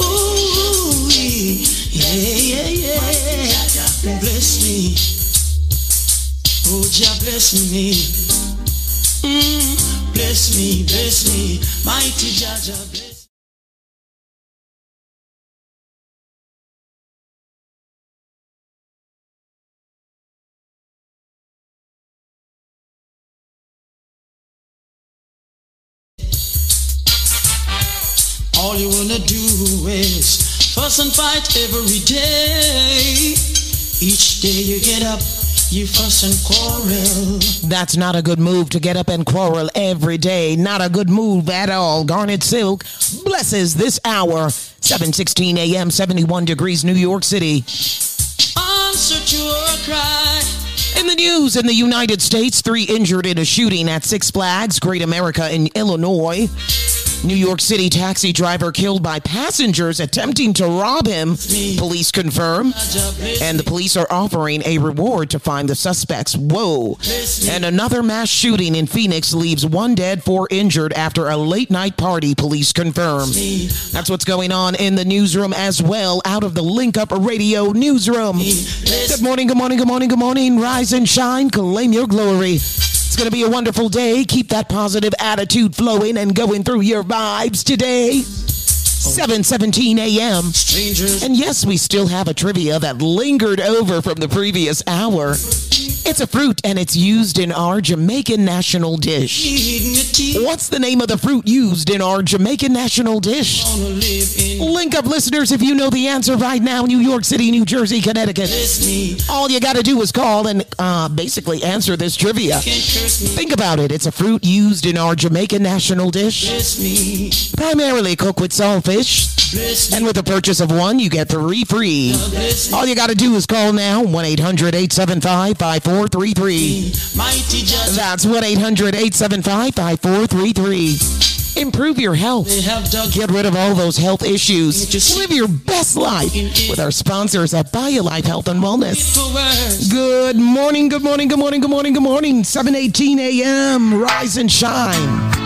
Ooh, yeah, yeah, yeah. Bless me. Oh, Jah, bless me. Mm, bless me, bless me. Mighty Jah, Jah, bless fuss and fight every day. Each day you get up, you fuss and quarrel.
That's not a good move to get up and quarrel every day. Not a good move at all. Garnet Silk blesses this hour. 7:16 a.m. 71 degrees New York City.
Answer to our cry.
In the news in the United States, three injured in a shooting at Six Flags, Great America in Illinois. New York City taxi driver killed by passengers attempting to rob him, police confirm. And the police are offering a reward to find the suspects. Whoa. And another mass shooting in Phoenix leaves one dead, four injured after a late night party, police confirm. That's what's going on in the newsroom as well, out of the Link Up Radio newsroom. Good morning, good morning, good morning, good morning. Rise and shine, claim your glory. It's going to be a wonderful day. Keep that positive attitude flowing and going through your vibes today. 7:17 a.m. And yes, we still have a trivia that lingered over from the previous hour. It's a fruit and it's used in our Jamaican national dish. What's the name of the fruit used in our Jamaican national dish? Link up listeners if you know the answer right now. New York City, New Jersey, Connecticut. All you got to do is call and uh, basically answer this trivia. Think about it. It's a fruit used in our Jamaican national dish. Primarily cooked with saltfish. And with the purchase of one, you get three free. All you got to do is call now 1 800 875 5433. That's 1 800 875 5433. Improve your health. Get rid of all those health issues. Live your best life with our sponsors at BioLife Health and Wellness. Good morning, good morning, good morning, good morning, good morning. 7:18 a.m. Rise and shine.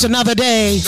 That's right, to face another day.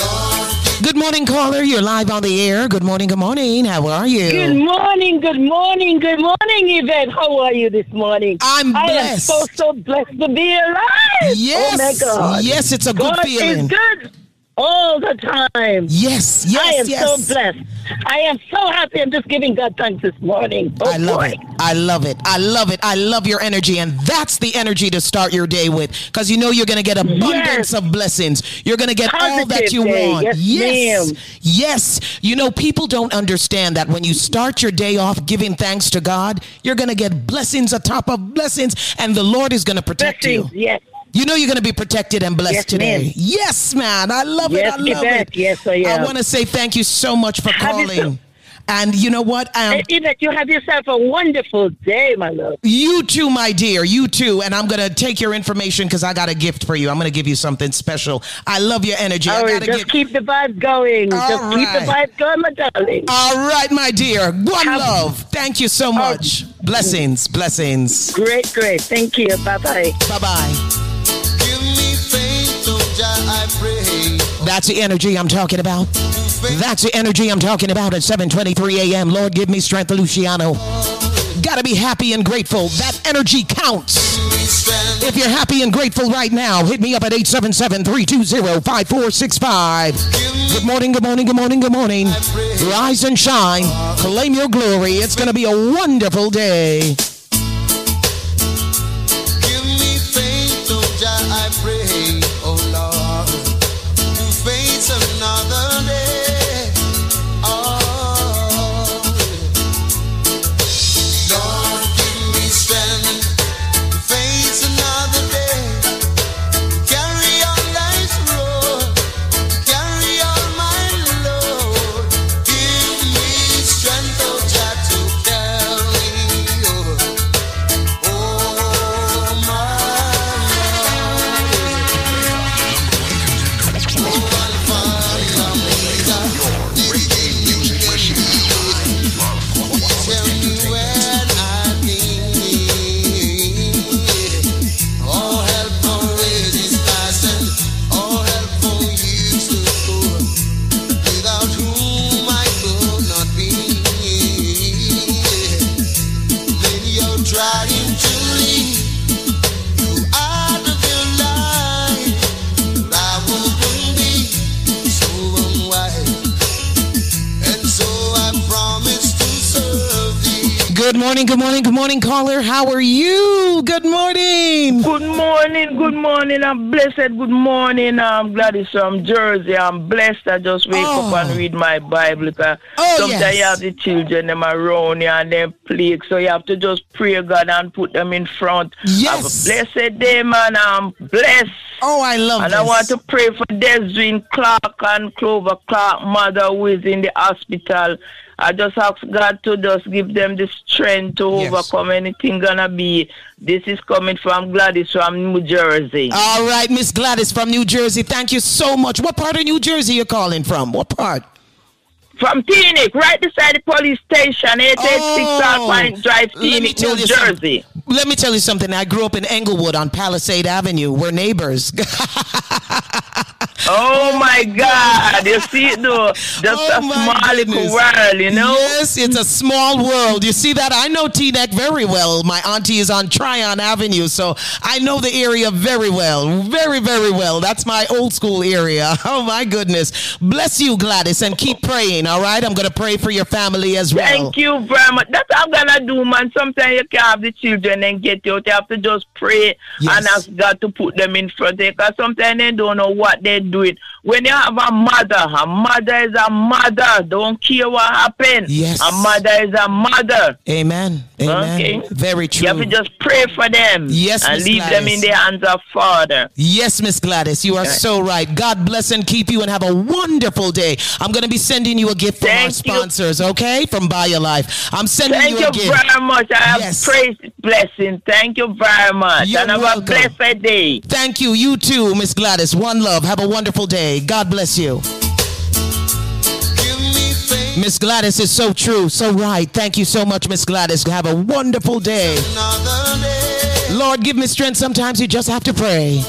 Good morning, caller. You're live on the air. Good morning, good morning. How are you?
Good morning, good morning, good morning, Yvette. How are you this morning?
I'm
I am so, so blessed to be alive.
Yes.
Oh, my God.
Yes, it's a good
God
feeling.
is good all the time.
Yes, yes,
I am
yes.
so blessed. I am so happy. I'm just giving God thanks this morning. Oh,
I love
boy.
it. I love it. I love it. I love your energy. And that's the energy to start your day with. Because you know you're going to get abundance of blessings. You're going to get all that you
day.
want.
Yes,
yes. Yes. You know, people don't understand that when you start your day off giving thanks to God, you're going to get blessings atop of blessings. And the Lord is going to protect
Blessings,
you.
yes.
You know you're going to be protected and blessed
Yes,
today. Yes, man. I love
Yes,
it. I love it.
Yes, I am.
want to say thank you so much for calling. And you know what? Um,
Hey, Yvette, you have yourself a wonderful day, my love.
You too, my dear. You too. And I'm going to take your information because I got a gift for you. I'm going to give you something special. I love your energy. I
All right,
gotta
just
give-
keep the vibes going. just
All
keep the
right.
vibes going, my darling.
All right, my dear. One love. Thank you so much. blessings. Blessings.
Great, great. Thank you. Bye bye.
Bye bye.
Give me faith, oh I pray.
That's the energy I'm talking about. That's the energy I'm talking about at 7:23 a.m. Lord, give me strength, Luciano. Gotta be happy and grateful. That energy counts. If you're happy and grateful right now, hit me up at 877-320-5465. Good morning, good morning, good morning, good morning. Rise and shine. Claim your glory. It's gonna be a wonderful day. How are you? Good morning.
Good morning, good morning. I'm blessed. Good morning. I'm glad it's from Jersey. I'm blessed. I just wake up and oh. read my Bible. Because
Oh,
sometimes
yes.
you have the children them around you and them plague. So you have to just pray God and put them in front.
Yes.
Have a blessed day, man. I'm blessed.
Oh, I love
And I want to pray for Desiree Clark and Clover Clark, mother who is in the hospital. I just ask God to just give them the strength to overcome anything gonna be. This is coming from Gladys from New Jersey.
All right, Miss Gladys from New Jersey. Thank you so much. What part of New Jersey you calling from? What part?
From Teaneck, right beside the police station, 886 South Point Drive,
Oh,
Teaneck, New Jersey.
something. Let me tell you something. I grew up in Englewood on Palisade Avenue. We're neighbors.
Oh my God! You see it though, just
Oh,
a small little world, you know.
Yes, it's a small world. You see that? I know Teaneck very well. My auntie is on Tryon Avenue, so I know the area very well. Very, very well. That's my old school area. Oh my goodness. Bless you, Gladys, and keep praying, all right? I'm going to pray for your family as well.
Thank you very much. That's what I'm gonna do, man. Sometimes you can't have the children and get out. You have to just pray and ask God to put them in front. Because sometimes they don't know what they're doing. When you have a mother, a mother is a mother. Don't care what happened.
Yes.
A mother is a mother.
Amen. Amen.
Okay.
Very true.
You have to just pray for them.
Yes,
And
Miss
leave them in the hands of Father.
Yes, Miss Gladys, you are
Okay.
so right. God bless and keep you and have a wonderful day. I'm going to be sending you a gift from our
Thank you.
sponsors, okay? From BioLife. I'm sending
Thank
you
you
a gift.
Thank you very much. I have
Yes.
praise blessing. Thank you very much.
You're
and have
welcome.
a blessed day.
Thank you. You too, Miss Gladys. One love. Have a wonderful day. God bless you. Miss Gladys is so true, so right. Thank you so much, Miss Gladys. Have a wonderful day. Lord, give me strength. Sometimes you just have to pray.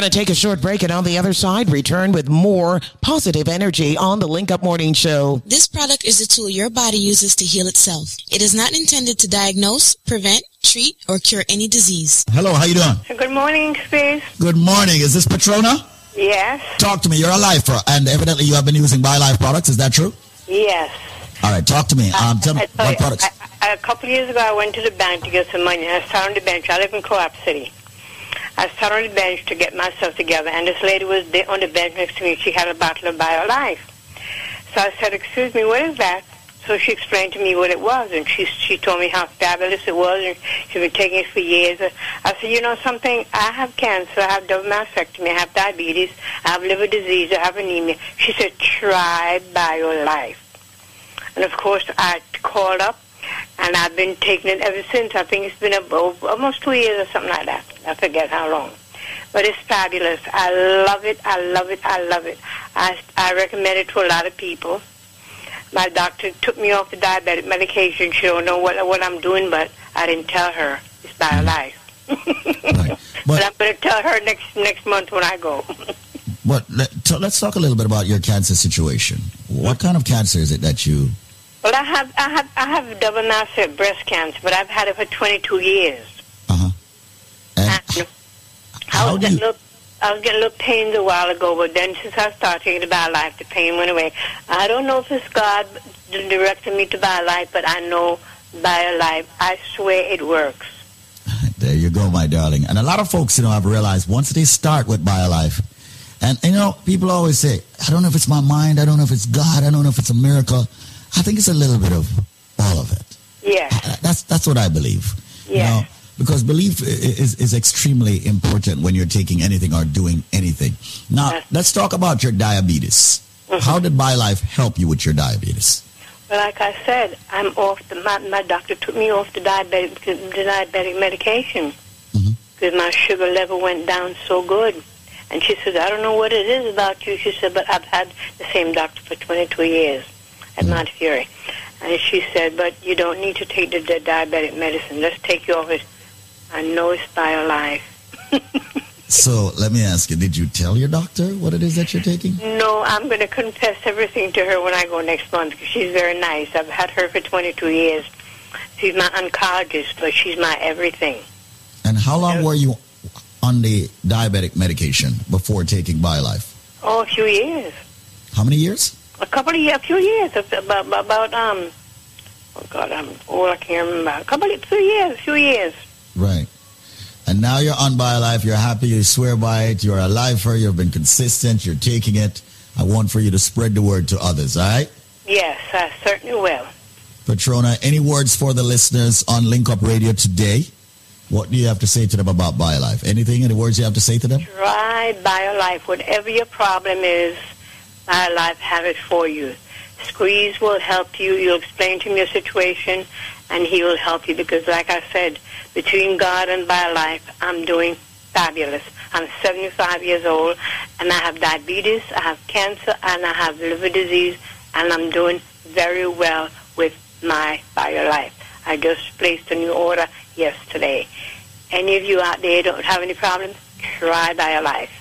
Going to take a short break and on the other side, return with more positive energy on the Link Up Morning Show.
This product is a tool your body uses to heal itself. It is not intended to diagnose, prevent, treat, or cure any disease.
Hello, how you doing?
Good morning, Space.
Good morning. Is this Patrona?
Yes.
Talk to me. You're a lifer, and evidently you have been using BioLife products. Is that true?
Yes.
All right, talk to me. Um, tell me
I tell
what
you,
products.
I, I, a couple of years ago, I went to the bank to get some money. I sat on the bench. I live in Co-op City. I sat on the bench to get myself together, and this lady was there on the bench next to me. She had a bottle of BioLife. So I said, "Excuse me, what is that?" So she explained to me what it was, and she she told me how fabulous it was, and she'd been taking it for years. I said, "You know something? I have cancer. I have double mastectomy. I have diabetes. I have liver disease. I have anemia." She said, "Try BioLife." And of course, I called up, and I've been taking it ever since. I think it's been about, oh, almost two years or something like that. I forget how long. But it's fabulous. I love it. I love it. I love it. I, I recommend it to a lot of people. My doctor took me off the diabetic medication. She don't know what what I'm doing, but I didn't tell her. It's BioLife. but, I'm going to tell her next next month when I go.
But let, t- let's talk a little bit about your cancer situation. What kind of cancer is it that you?
Well, I have I have I have double mass breast cancer, but I've had it for 22 years. Uh-huh. I was getting little, I was getting little pains a while ago, but then since I started taking the BioLife, the pain went away. I don't know if it's God directed me to BioLife, but I know BioLife. I swear it works.
There you go, my darling. And a lot of folks, you know, I've realized once they start with BioLife, and you know, people always say, I don't know if it's my mind, I don't know if it's God, I don't know if it's a miracle. I think it's a little bit of all of it.
Yeah.
Uh, that's that's what I believe.
Yeah.
Know, because belief is, is extremely important when you're taking anything or doing anything. Now, let's talk about your diabetes. Mm-hmm. How did BioLife help you with your diabetes?
Well, like I said, I'm off the. My, my doctor took me off the diabetic the diabetic medication mm-hmm. because my sugar level went down so good. And she said, I don't know what it is about you. She said, but I've had the same doctor for 22 years at Mount Fury. And she said, but you don't need to take the, the diabetic medicine. Let's take you off it. I know it's BioLife.
So let me ask you, did you tell your doctor what it is that you're taking?
No, I'm going to confess everything to her when I go next month because she's very nice. I've had her for 22 years. She's my oncologist, but she's my everything.
And how long were you on the diabetic medication before taking BioLife?
Oh, a few years.
How many years?
A couple of years, a few years. About, about, um, oh God, I'm old, I can't remember. A couple of, few years, few years.
Right. And now you're on BioLife. You're happy. You swear by it. You're a lifer. You've been consistent. You're taking it. I want for you to spread the word to others. All right?
Yes, I certainly will.
Patrona, any words for the listeners on Link Up Radio today? What do you have to say to them about BioLife? Anything? Any words you have to say to them?
Try BioLife. Whatever your problem is, BioLife have it for you. Squeeze will help you. You'll explain to him your situation, and he will help you because, like I said, between God and BioLife, I'm doing fabulous. I'm 75 years old, and I have diabetes, I have cancer, and I have liver disease, and I'm doing very well with my BioLife. I just placed a new order yesterday. Any of you out there don't have any problems? Try BioLife.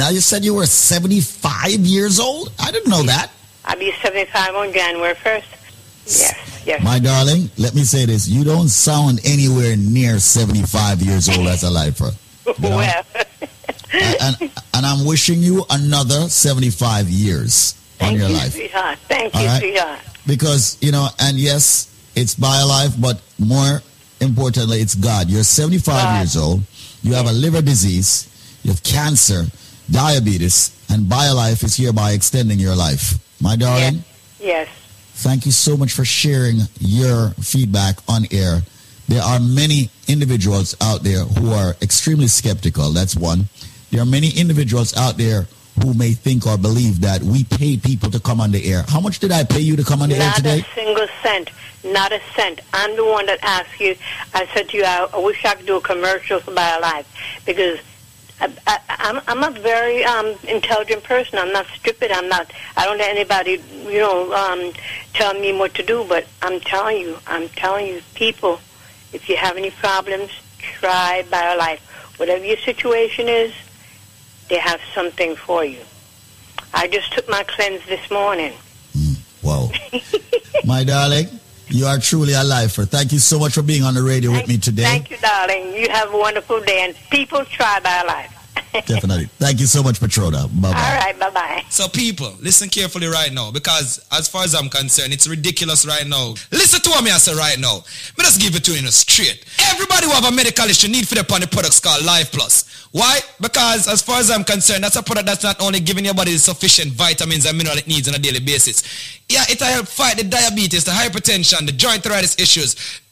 Now you said you were 75 years old? I didn't know that.
I'll be 75 on January 1st. Yes, yes.
My darling, let me say this. You don't sound anywhere near 75 years old as a lifer. You know?
Well,
and, and, and I'm wishing you another 75 years on
thank
your
you,
life.
sweetheart. Thank
All
you,
right.
sweetheart.
Because, you know, and yes, it's BioLife, but more importantly, it's God. You're 75 years old. You have a liver disease. You have cancer, diabetes, and BioLife is hereby extending your life. My darling,
Yes.
thank you so much for sharing your feedback on air. There are many individuals out there who are extremely skeptical. That's one. There are many individuals out there who may think or believe that we pay people to come on the air. How much did I pay you to come on the air today?
Not a single cent. Not a cent. I'm the one that asked you. I said to you, I, I wish I could do a commercial for BioLife because I, I, I'm, I'm a very um, intelligent person. I'm not stupid. I'm not. I don't let anybody, you know, um, tell me what to do. But I'm telling you, I'm telling you, people, if you have any problems, try BioLife. Whatever your situation is, they have something for you. I just took my cleanse this morning.
Wow. My darling, you are truly a lifer. Thank you so much for being on the radio with me today.
Thank you, darling. You have a wonderful day, and people try BioLife.
Definitely. Thank you so much, Patrona. Bye bye.
All right, bye bye.
So people, listen carefully right now because as far as I'm concerned, it's ridiculous right now. Listen to what me I say right now. Me just give it to you in a straight. Everybody who have a medical issue need for the upon the products called Life Plus. Why? Because as far as I'm concerned, that's a product that's not only giving your body the sufficient vitamins and minerals it needs on a daily basis. Yeah, it'll help fight the diabetes, the hypertension, the joint arthritis issues,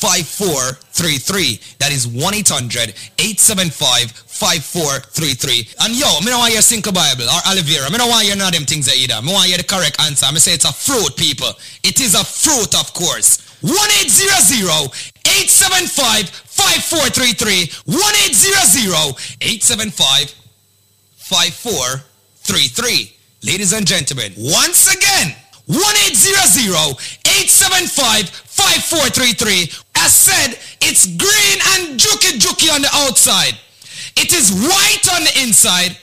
1-800-875-5433. That is 1-800-875-5433. And yo, me don't want your Sinkle Bible or aloe vera. Me don't want your none of them things either. Me want your the correct answer. I me say it's a fruit, people. It is a fruit, of course. 1-800-875-5433. 1-800-875-5433. Ladies and gentlemen, once again, 1-800-875-5433. As said, it's green and juky juky on the outside. It is white on the inside.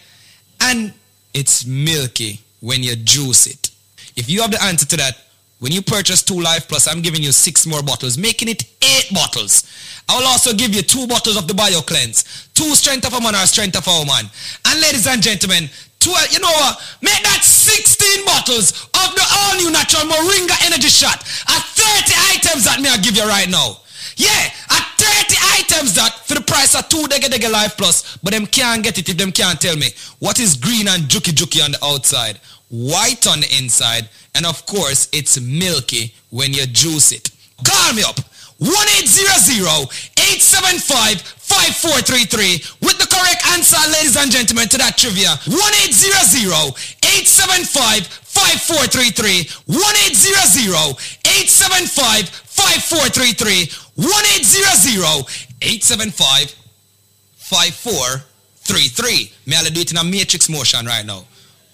And it's milky when you juice it. If you have the answer to that, when you purchase two Life Plus, I'm giving you six more bottles, making it eight bottles. I will also give you two bottles of the Bio Cleanse, two Strength of a Man or Strength of a Woman. And ladies and gentlemen, 12, you know what? Make that 16 bottles of the all new natural Moringa Energy Shot at 30 items that me I give you right now. Yeah, at 30 items that for the price of two Dega Dega Life Plus, but them can't get it if them can't tell me what is green and juki juki on the outside, white on the inside, and of course it's milky when you juice it. Call me up 1-800-875-5433 with the correct answer, ladies and gentlemen, to that trivia. 1-800-875-5433. 1-800-875-5433. 1-800-875-5433. May I do it in a matrix motion right now?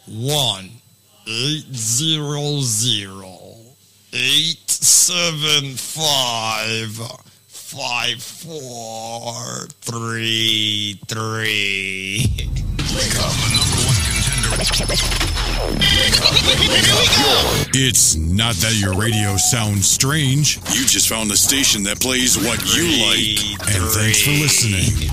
One eight zero zero eight seven five five four three three.
Wake up,
It's not that your radio sounds strange. You just found a station that plays what you like. And thanks for listening.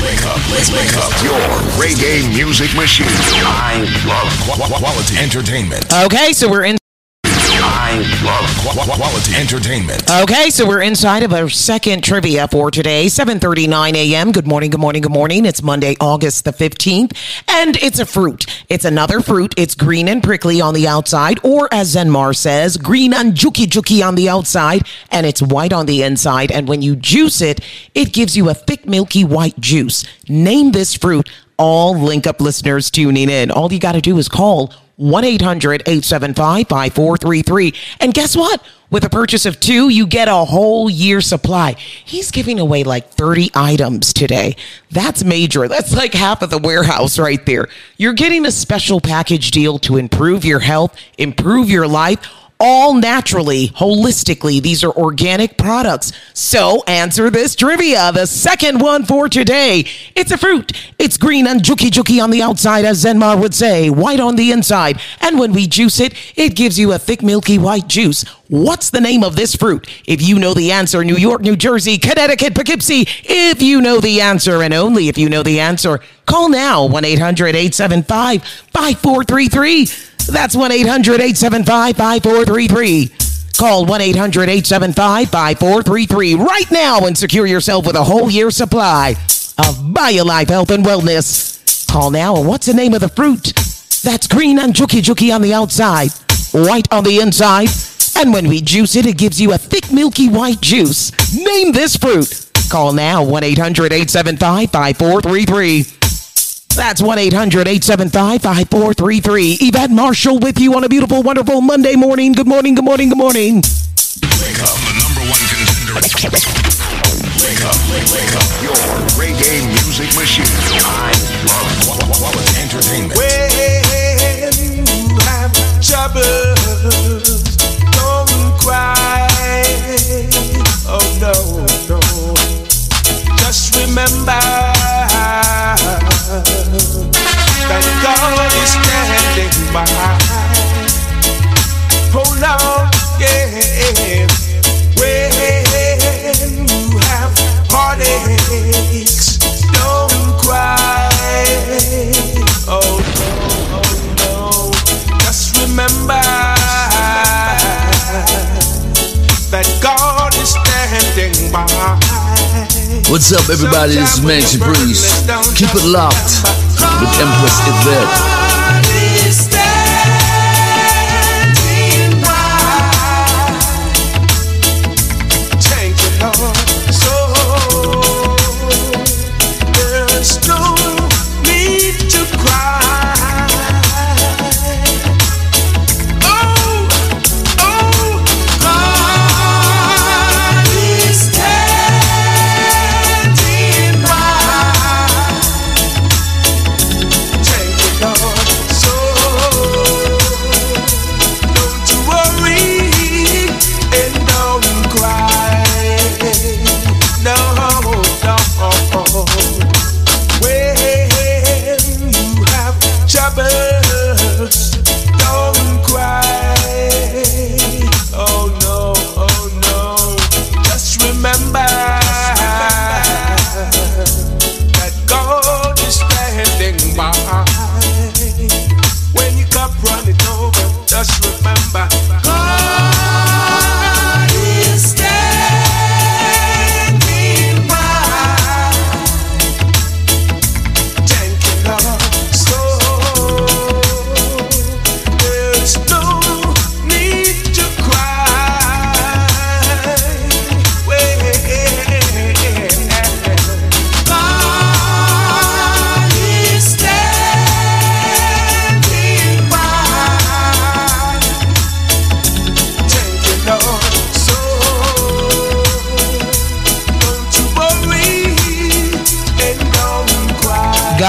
Wake up, let's wake up your reggae music machine. I love quality entertainment.
Okay, so we're in.
I love qu- quality entertainment.
Okay, so we're inside of our second trivia for today, 7:39 a.m. Good morning, good morning, good morning. It's Monday, August the 15th, and it's a fruit. It's another fruit. It's green and prickly on the outside, or as Zenmar says, green and juki juki on the outside, and it's white on the inside. And when you juice it, it gives you a thick, milky white juice. Name this fruit. All link up listeners tuning in. All you got to do is call 1 800 875 5433. And guess what? With a purchase of two, you get a whole year supply. He's giving away like 30 items today. That's major. That's like half of the warehouse right there. You're getting a special package deal to improve your health, improve your life all naturally, holistically. These are organic products. So answer this trivia. The second one for today. It's a fruit. It's green and juki juki on the outside, as Zenmar would say, white on the inside. And when we juice it, it gives you a thick, milky white juice. What's the name of this fruit? If you know the answer, New York, New Jersey, Connecticut, Poughkeepsie. If you know the answer, and only if you know the answer, call now 1 800 875 5433. That's 1 800 875 5433. Call 1 800 875 5433 right now and secure yourself with a whole year supply of BioLife Health and Wellness. Call now and what's the name of the fruit? That's green and juki juki on the outside, white on the inside. And when we juice it, it gives you a thick, milky white juice. Name this fruit. Call now 1 800 875 5433. That's 1 800 875 5433. Yvette Marshall with you on a beautiful, wonderful Monday morning. Good morning, good morning, good morning.
Wake up, the number one contender. Wake up, wake, wake up your reggae music machine. I love quality entertainment.
When you have troubles, remember that God is standing by. Oh, Hold on, yeah. When you have heartaches, don't cry. Oh no, oh no. Just remember that God is standing by.
What's up, everybody? This is Mansion Breeze. Keep it locked with Empress Yvette.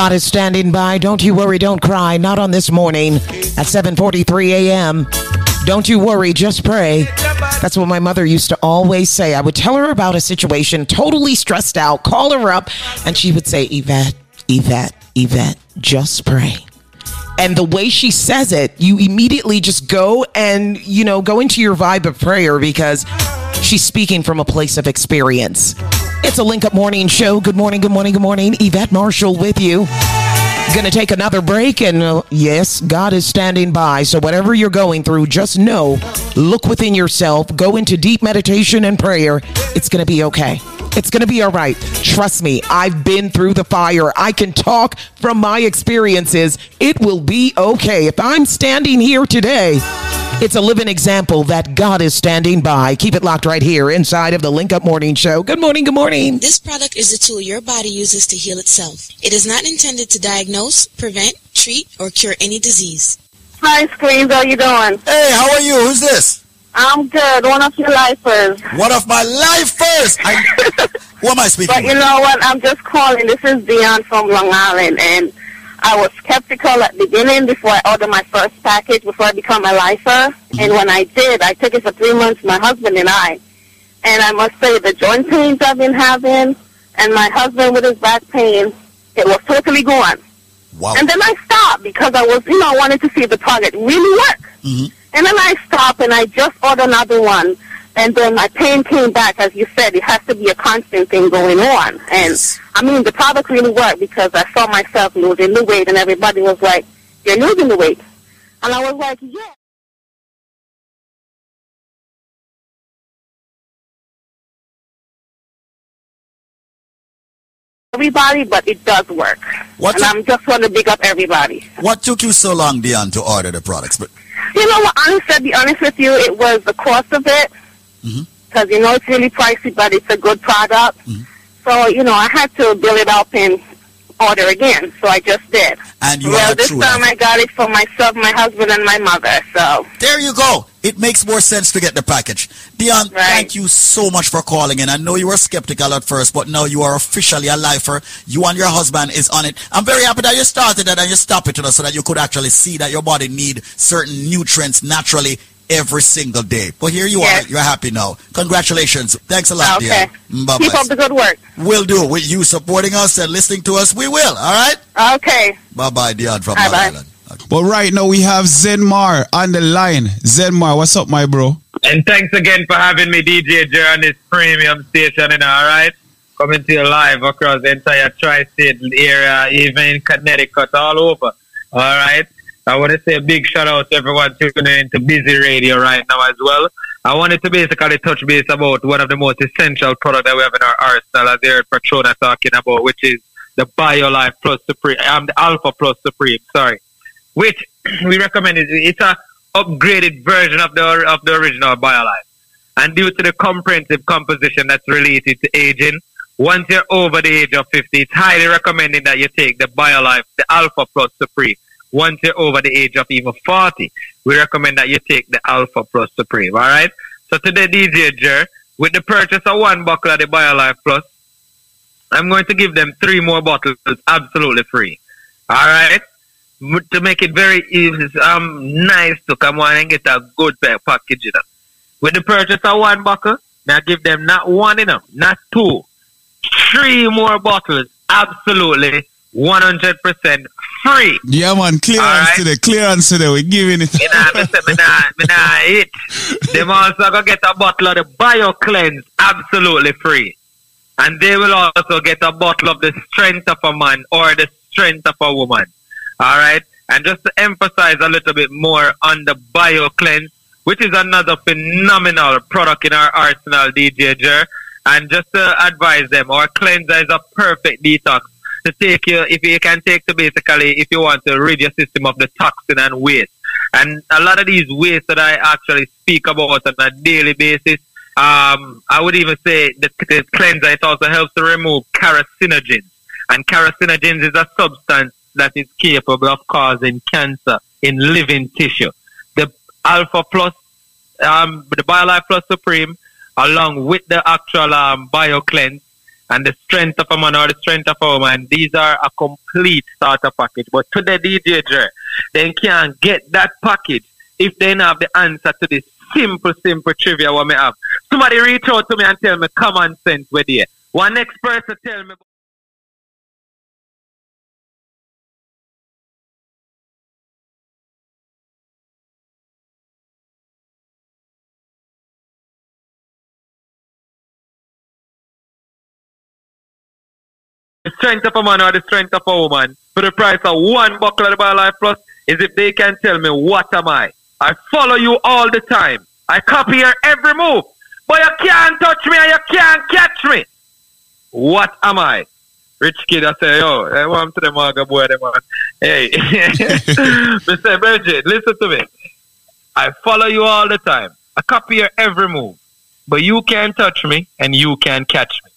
God is standing by.
Don't you worry, don't cry. Not on this morning at 7:43 a.m. Don't you worry, just pray. That's what my mother used to always say. I would tell her about a situation, totally stressed out, call her up, and she would say, "Yvette, Yvette, Yvette, just pray." And the way she says it, you immediately just go and, you know, go into your vibe of prayer because she's speaking from a place of experience. It's a Link Up Morning Show. Good morning, good morning, good morning. Yvette Marshall with you. Gonna take another break, and uh, yes, God is standing by. So, whatever you're going through, just know, look within yourself, go into deep meditation and prayer. It's gonna be okay. It's gonna be all right. Trust me, I've been through the fire. I can talk from my experiences. It will be okay. If I'm standing here today, it's a living example that God is standing by. Keep it locked right here inside of the Link Up Morning Show. Good morning, good morning.
This product is the tool your body uses to heal itself. It is not intended to diagnose, prevent, treat, or cure any disease.
Hi, Squeeze. How you doing?
Hey, how are you? Who's this?
I'm good. One of your lifers.
One of my lifers. I, who am I speaking
But you
with?
know what? I'm just calling. This is Dion from Long Island, and I was skeptical at the beginning before I ordered my first package before I become a lifer. Mm-hmm. And when I did, I took it for three months, my husband and I. And I must say, the joint pains I've been having, and my husband with his back pain, it was totally gone.
Wow.
And then I stopped because I was, you know, I wanted to see if the product really worked.
Mm-hmm.
And then I stopped and I just ordered another one. And then my pain came back. As you said, it has to be a constant thing going on. And I mean, the product really worked because I saw myself losing the weight and everybody was like, you're losing the weight. And I was like, yeah. Everybody, but it does work.
What
and I'm just want to big up everybody.
What took you so long, Dion, to order the products? But
You know what? Honestly, to be honest with you, it was the cost of it.
Mm-hmm.
Because you know it's really pricey, but it's a good product.
Mm-hmm.
So you know I had to build it up and order again. So I just did.
And you
well, this time I got it for myself, my husband, and my mother. So
there you go. It makes more sense to get the package. Dion, thank you so much for calling in. I know you were skeptical at first, but now you are officially a lifer. You and your husband is on it. I'm very happy that you started it and you stopped it so that you could actually see that your body need certain nutrients naturally every single day. But here you are. You're happy now. Congratulations. Thanks a lot,
okay.
Dion. Mm, Bye
Keep up the good work.
We'll do. With you supporting us and listening to us, we will. All right?
Okay.
Bye-bye, Dion from
Bye-bye.
Long Island.
But right now we have Zenmar on the line. Zenmar, what's up, my bro?
And thanks again for having me, DJ Jer, on this premium station, you know, all right? Coming to you live across the entire tri-state area, even in Connecticut, all over, all right? I want to say a big shout out to everyone tuning in to Busy Radio right now as well. I wanted to basically touch base about one of the most essential products that we have in our arsenal, as heard Patrona talking about, which is the BioLife Plus Supreme, um, the Alpha Plus Supreme, sorry, which we recommend. Is, It's a upgraded version of the of the original BioLife. And due to the comprehensive composition that's related to aging, once you're over the age of 50, it's highly recommended that you take the BioLife, the Alpha Plus Supreme. Once you're over the age of even 40, we recommend that you take the Alpha Plus Supreme. All right? So today, DJ Jer, with the purchase of one bottle of the BioLife Plus, I'm going to give them three more bottles absolutely free. All right? To make it very easy, um, nice to come on and get a good package. You know. With the purchase of one bottle, now give them not one, you know, not two, three more bottles absolutely 100% free.
Yeah, man, clearance
Alright.
today, clearance today. We're giving it.
You nah, me say me nah, me nah hit. Them also go get a bottle of the Bio Cleanse absolutely free. And they will also get a bottle of the strength of a man or the strength of a woman. Alright? And just to emphasize a little bit more on the Bio Cleanse, which is another phenomenal product in our arsenal, DJ Jer. And just to advise them, our cleanser is a perfect detox to take you, if you can take to basically, if you want to rid your system of the toxin and waste. And a lot of these waste that I actually speak about on a daily basis, um, I would even say that the cleanser, it also helps to remove carcinogens. And carcinogens is a substance that is capable of causing cancer in living tissue. The Alpha Plus, um, the BioLife Plus Supreme, along with the actual um, BioCleanse, and the strength of a man or the strength of a woman, these are a complete starter package. But to the DJ they can't get that package if they don't have the answer to this simple, simple trivia what me have. Somebody reach out to me and tell me common sense with you. One next person tell me strength of a man or the strength of a woman for the price of one buckle of the Life Plus is if they can tell me what am I. I follow you all the time. I copy your every move. But you can't touch me and you can't catch me. What am I? Rich kid, I say, yo, I want to the maga boy, them man. Hey, Mr. Bridget, listen to me. I follow you all the time. I copy your every move. But you can't touch me and you can't catch me.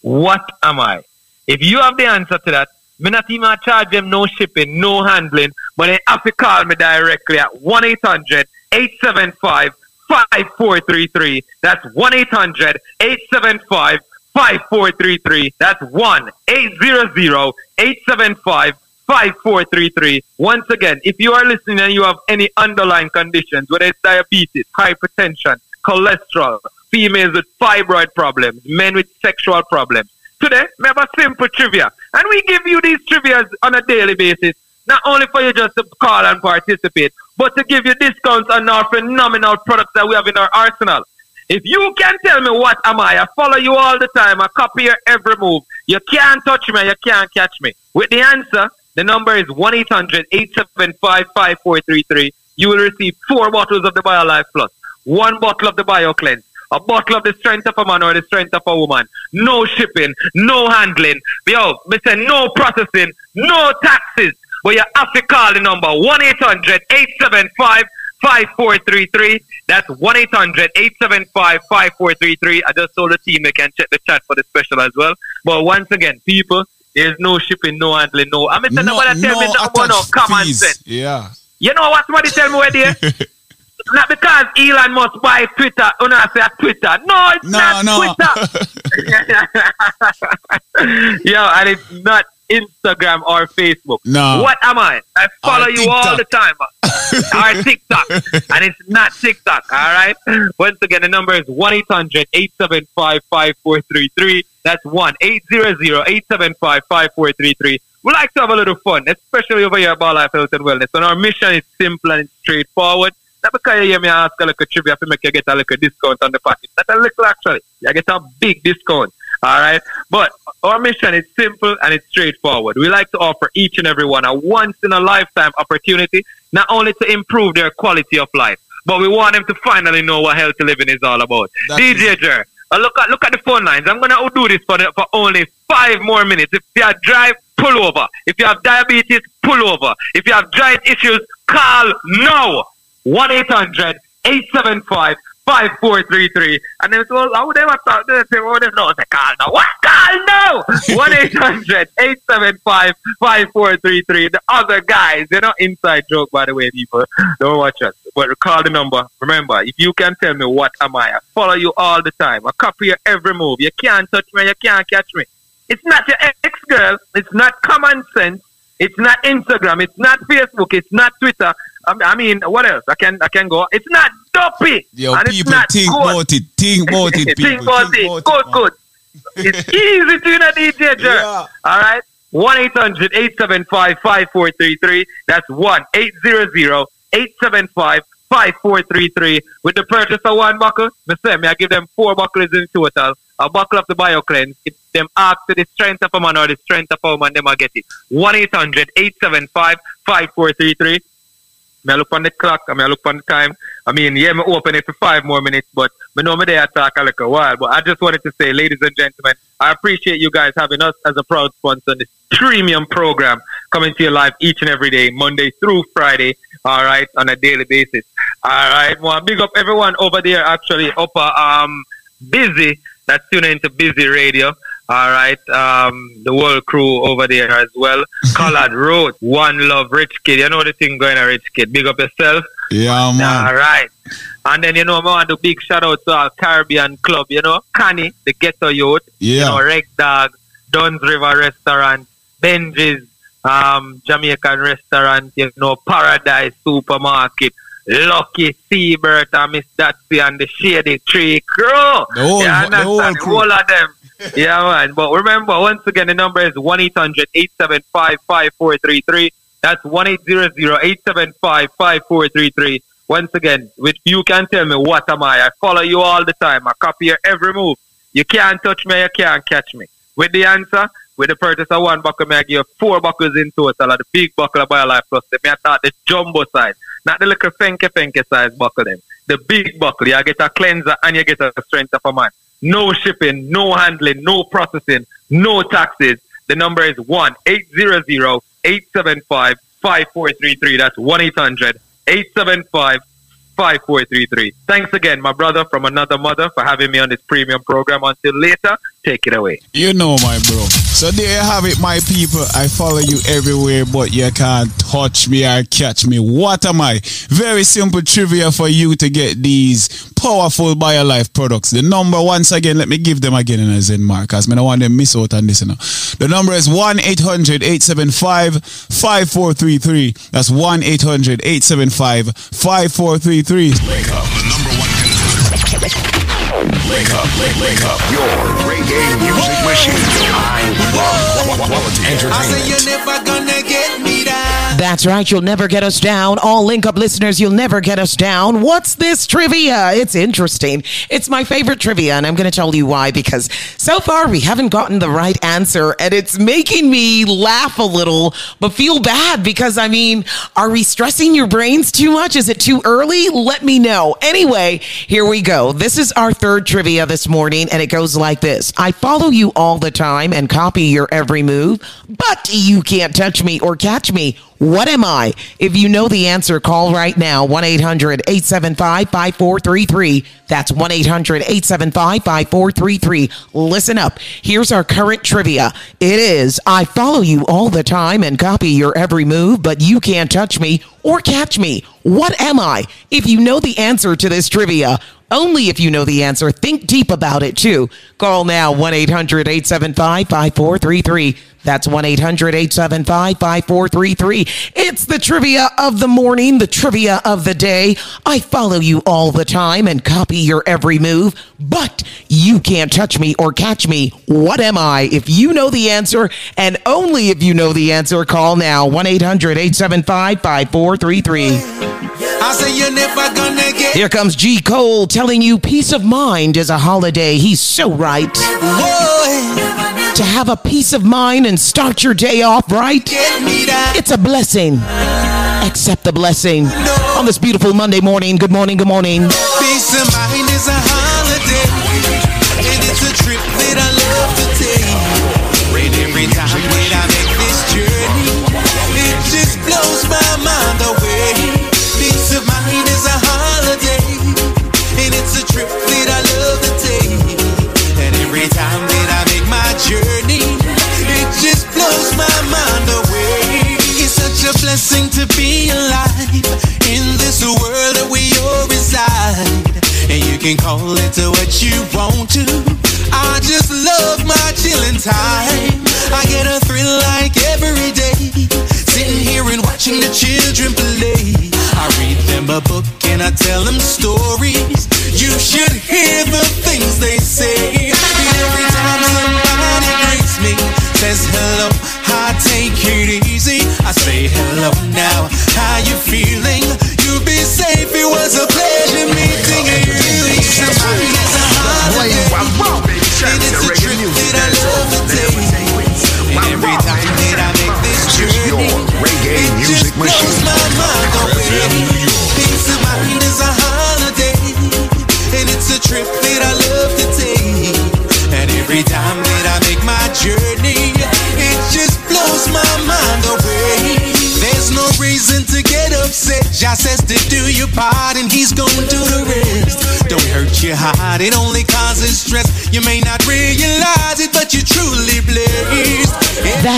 What am I? If you have the answer to that, me not even charge them no shipping, no handling, but they have to call me directly at 1 800 875 5433. That's 1 800 875 5433. That's 1 800 875 5433. Once again, if you are listening and you have any underlying conditions, whether it's diabetes, hypertension, cholesterol, females with fibroid problems, men with sexual problems, today we have a simple trivia. And we give you these trivias on a daily basis, not only for you just to call and participate, but to give you discounts on our phenomenal products that we have in our arsenal. If you can tell me what am I, I follow you all the time, I copy your every move. You can't touch me, you can't catch me. With the answer, the number is 1 800 875 5433. You will receive four bottles of the BioLife Plus, one bottle of the BioCleanse, a bottle of the strength of a man or the strength of a woman. No shipping, no handling. Yo, me say no processing, no taxes. But you have to call the number 1 800 875 5433. That's 1 800 875 5433. I just told the team they can check the chat for the special as well. But once again, people, there's no shipping, no handling, no. I'm mean, no, nobody tell me no, no common
fees.
sense.
Yeah.
You know what somebody tell me where there? not because Elon Musk buy Twitter. Oh, no, I say Twitter. No, it's
No,
not
no.
Twitter. Yo, and it's not Instagram or Facebook.
No.
What am I? I follow you all the time. or TikTok. and it's not TikTok, all right? Once again, the number is 1 800 875 5433. That's 1 800 875 5433. We like to have a little fun, especially over here at BioLife Health and Wellness. And our mission is simple and straightforward. Not because you hear me ask a little trivia to make you get a little discount on the package. Not a little actually. You get a big discount. All right. But our mission is simple and it's straightforward. We like to offer each and every one a once in a lifetime opportunity, not only to improve their quality of life, but we want them to finally know what healthy living is all about.
That's
DJ Jer, uh, look at look at the phone lines. I'm gonna do this for the, for only five more minutes. If you have drive, pull over. If you have diabetes, pull over. If you have joint issues, call now. 1 800 875 5433. And then so how would they have thought they say, oh, they know they call now. What call now? 1 800 875 5433. The other guys, they're not inside joke, by the way, people. Don't watch us. But call the number. Remember, if you can tell me what am I, I follow you all the time. I copy your every move. You can't touch me, you can't catch me. It's not your ex girl. It's not common sense. It's not Instagram. It's not Facebook. It's not Twitter. I mean, what else? I can I can go. It's not dopey.
Yo,
and it's
people
not
think
good.
about it. Think about it, people.
Think about it. Good, good. It's easy to know DJ Jer. All right. 1 800 875 5433. That's 1 800 875 5433. With the purchase of one buckle, me say, me I give them four buckles in total. A buckle of the BioCleanse. If them ask to the strength of a man or the strength of a woman, them I get it. 1 800 875 5433. I look on the clock, I mean, I look on the time. I mean, yeah, me open it for five more minutes, but me know me there talk a little while. But I just wanted to say, ladies and gentlemen, I appreciate you guys having us as a proud sponsor on this premium program coming to you live each and every day, Monday through Friday, all right, on a daily basis. All right, well, big up everyone over there actually up uh, um busy that's tuning into busy radio. All right, um, the whole crew over there as well. Collard Road, One Love, Rich Kid. You know the thing going on, Rich Kid. Big up yourself.
Yeah, man.
All right. And then, you know, I want to big shout out to our Caribbean club, you know, Connie, the ghetto youth, you
Yeah.
know, Reg Dog, Duns River Restaurant, Benji's, um, Jamaican Restaurant, you know, Paradise Supermarket, Lucky Seabird and Miss Datsy and the Shady Tree Crew.
The whole-
you
the whole crew.
whole of them. yeah, man. But remember, once again, the number is 1 800 875 5433. That's 1 875 5433. Once again, with you can tell me what am I. I follow you all the time. I copy your every move. You can't touch me, you can't catch me. With the answer, with the purchase of one buckle, may I give you four buckles in total of the big buckle of BioLife Plus. They may I start the jumbo size, not the little fenke fenke size buckle them. The big buckle, you get a cleanser and you get a strength of a man. No shipping, no handling, no processing, no taxes. The number is 1 800 875 5433. That's 1 800 875 5433. Thanks again, my brother from another mother, for having me on this premium program. Until later, take it away.
You know, my bro. So there you have it, my people. I follow you everywhere, but you can't touch me or catch me. What am I? Very simple trivia for you to get these powerful BioLife products. The number, once again, let me give them again in a Zen mark, because I don't want them to miss out on this. You know. The number is 1 800 875 5433. That's 1 800 875 5433.
Wake up, the number one Wake up, wake, wake up. Your reggae music machine. I love quality
I say
entertainment.
you're never gonna get me.
That's right, you'll never get us down. All link up listeners, you'll never get us down. What's this trivia? It's interesting. It's my favorite trivia, and I'm going to tell you why because so far we haven't gotten the right answer, and it's making me laugh a little, but feel bad because I mean, are we stressing your brains too much? Is it too early? Let me know. Anyway, here we go. This is our third trivia this morning, and it goes like this I follow you all the time and copy your every move, but you can't touch me or catch me. What am I? If you know the answer, call right now 1 800 875 5433. That's 1 800 875 5433. Listen up. Here's our current trivia it is I follow you all the time and copy your every move, but you can't touch me or catch me. What am I? If you know the answer to this trivia, only if you know the answer. Think deep about it too. Call now 1 800 875 5433. That's 1 800 875 5433. It's the trivia of the morning, the trivia of the day. I follow you all the time and copy your every move, but you can't touch me or catch me. What am I? If you know the answer, and only if you know the answer, call now 1 800 875 5433.
I say you're never gonna get
Here comes G. Cole telling you peace of mind is a holiday. He's so right. To have a peace of mind and start your day off right, it's a blessing. Accept the blessing. On this beautiful Monday morning, good morning, good morning.
Peace of mind is a holiday, and it's a trip to be alive in this world that we all reside. And you can call it to what you want to. I just love my chilling time. I get a thrill like every day. Sitting here and watching the children play. I read them a book and I tell them stories. You should hear the things they say. Every time somebody greets me, says hello, I take it easy. I say hello now, how you feeling? You be safe, it was a pleasure meeting you. Somebody is a holiday, Your heart, it only causes stress. You may not realize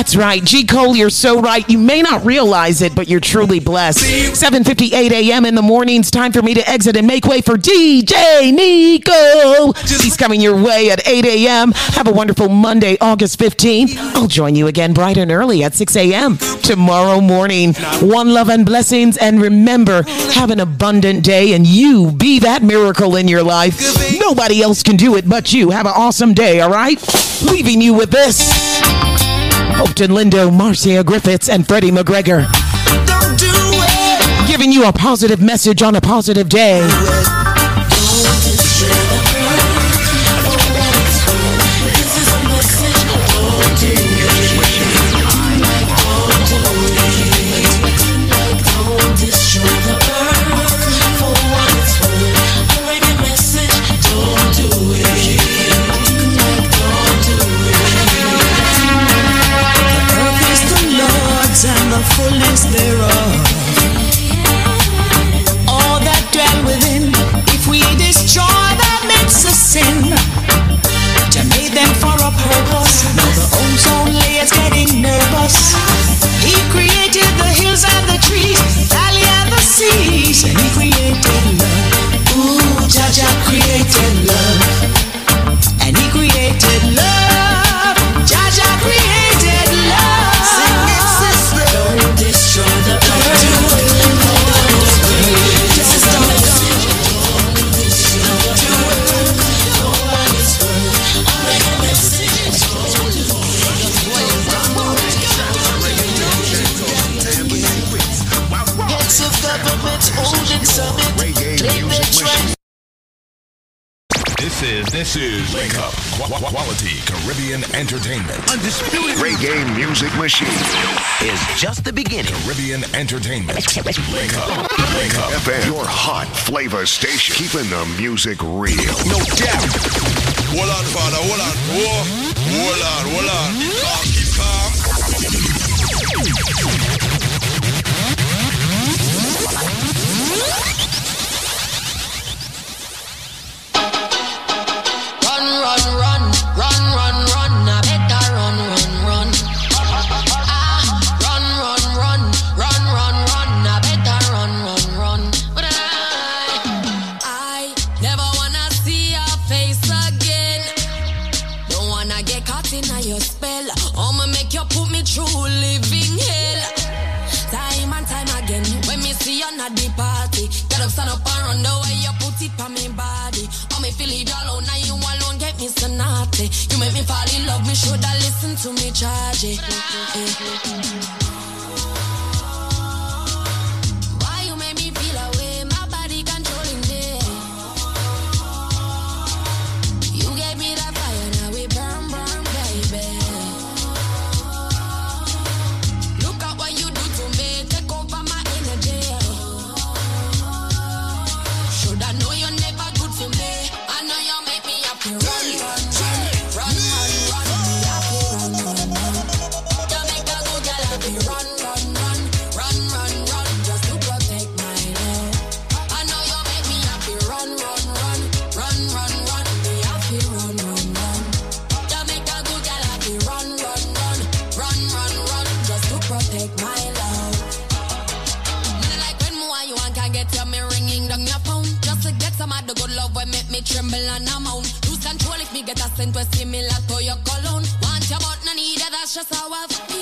That's right. G. Cole, you're so right. You may not realize it, but you're truly blessed. 7.58 a.m. in the morning. It's Time for me to exit and make way for DJ Nico. He's coming your way at 8 a.m. Have a wonderful Monday, August 15th. I'll join you again bright and early at 6 a.m. tomorrow morning. One love and blessings. And remember, have an abundant day and you be that miracle in your life. Nobody else can do it but you. Have an awesome day, all right? Leaving you with this. Hopeton Lindo, Marcia Griffiths, and Freddie McGregor. Giving you a positive message on a positive day.
Caribbean Entertainment. Undisputed reggae music machine is just the beginning. Caribbean Entertainment. Wake up, wake up. FM, your hot flavor station, keeping the music real. No doubt.
Hold on, father, hold on. Whoa. Hold on, hold on. Keep calm.
Stand up and run the way you put it on me body. Oh, me feel it alone, now you alone get me so naughty. You make me fall in love, me shoulda listen to me charge scent where similar to your cologne. Want your but no need it, that's just how I feel.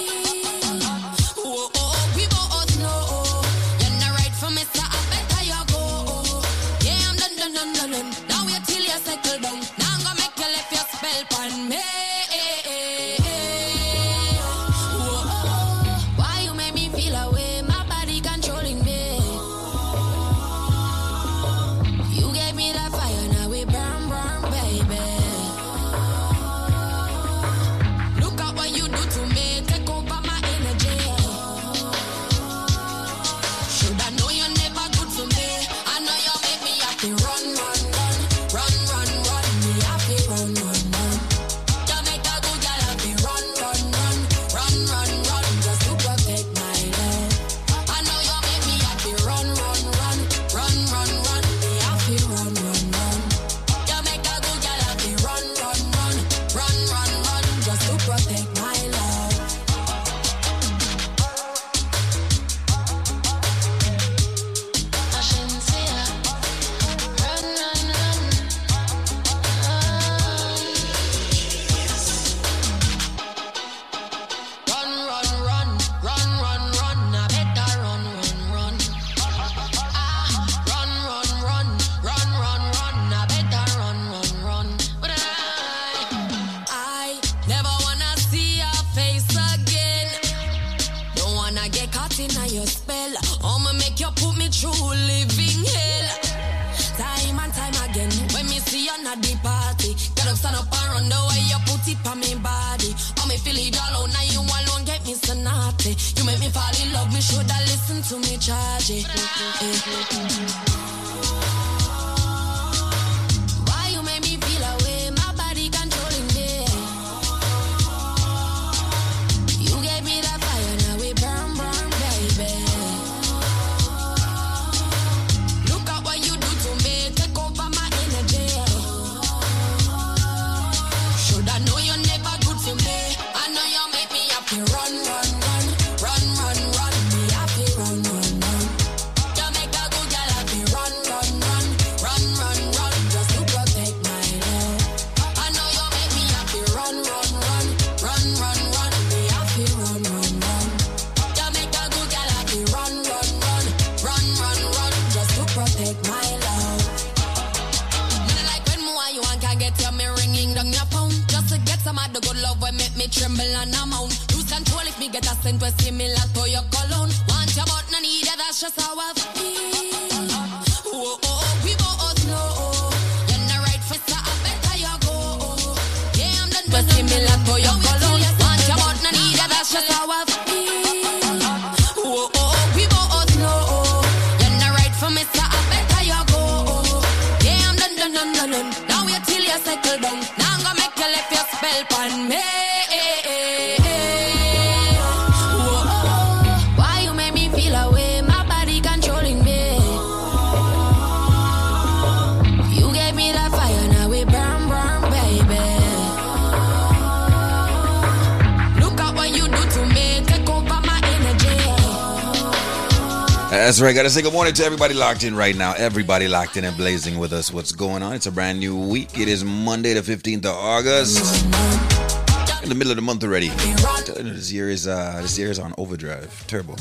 Gotta say good morning to everybody locked in right now. Everybody locked in and blazing with us. What's going on? It's a brand new week. It is Monday, the 15th of August. In the middle of the month already. This year is uh this year is on overdrive. Turbo.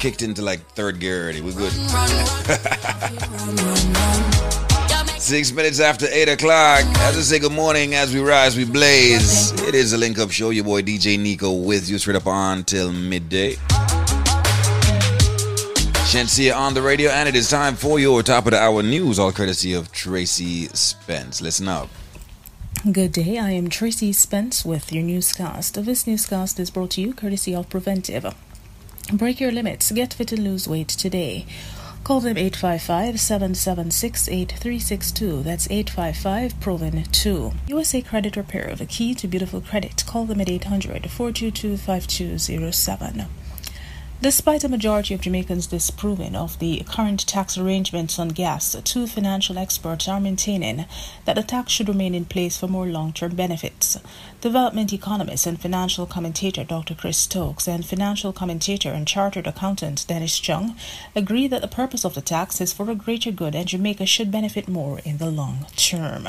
Kicked into like third gear already. We're good. Six minutes after eight o'clock. As I say good morning, as we rise, we blaze. It is a link up show. Your boy DJ Nico with you straight up on till midday. Shensia on the radio, and it is time for your top of the hour news, all courtesy of Tracy Spence. Listen up.
Good day, I am Tracy Spence with your newscast. This newscast is brought to you courtesy of Preventive. Break your limits, get fit and lose weight today. Call them 855 776 8362. That's 855 Proven 2. USA Credit Repair, the key to beautiful credit. Call them at 800 422 5207. Despite a majority of Jamaicans disapproving of the current tax arrangements on gas, two financial experts are maintaining that the tax should remain in place for more long term benefits. Development economist and financial commentator Dr. Chris Stokes and financial commentator and chartered accountant Dennis Chung agree that the purpose of the tax is for a greater good and Jamaica should benefit more in the long term.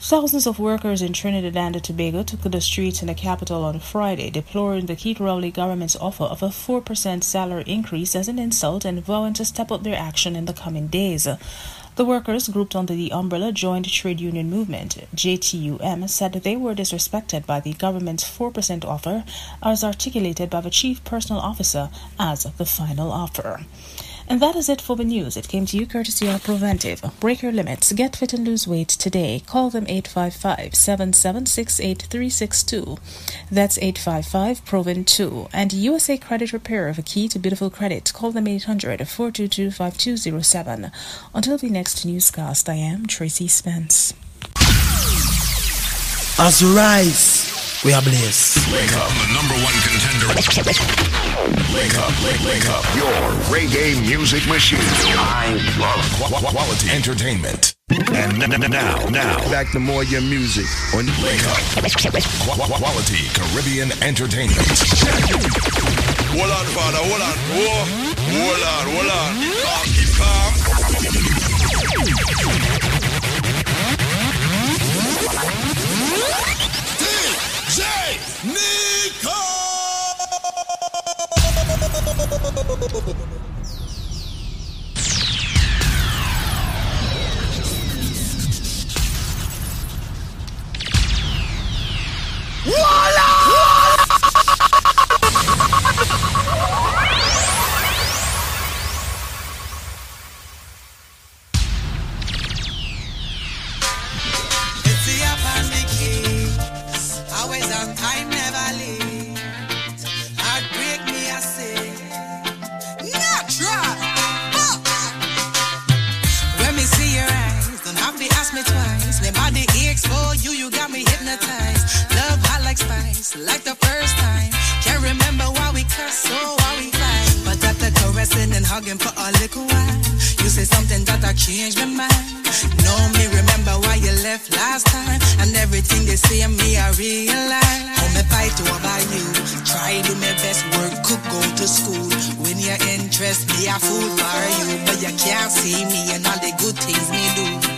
Thousands of workers in Trinidad and Tobago took to the streets in the capital on Friday, deploring the Keith Rowley government's offer of a 4% salary increase as an insult and vowing to step up their action in the coming days. The workers, grouped under the umbrella Joint Trade Union Movement, JTUM, said they were disrespected by the government's 4% offer, as articulated by the Chief Personnel Officer as the final offer. And that is it for the news. It came to you courtesy of Preventive. Break your limits. Get fit and lose weight today. Call them 855 776 8362. That's 855 Proven 2. And USA Credit Repair, the key to beautiful credit. Call them 800 422 5207. Until the next newscast, I am Tracy Spence.
As we rise, we are blessed.
Wake up, the number one contender. Wake up, wake, wake up. Your reggae music machine. I love qu- quality entertainment. And n- n- now, now, back to more your music on Wake Up. Qu- quality Caribbean entertainment.
Hold on, father, hold on. Whoa. Hold on, hold on. Calm, keep calm.
Nico! Voila!
just like the first time. Can't remember why we cuss or why we fight. But after caressing and hugging for a little while, you say something that I changed my mind. Know me remember why you left last time. And everything they say of me, I realize. How me fight to about you. Try do my best work, could go to school. When your interest, me I fool for you. But you can't see me and all the good things me do.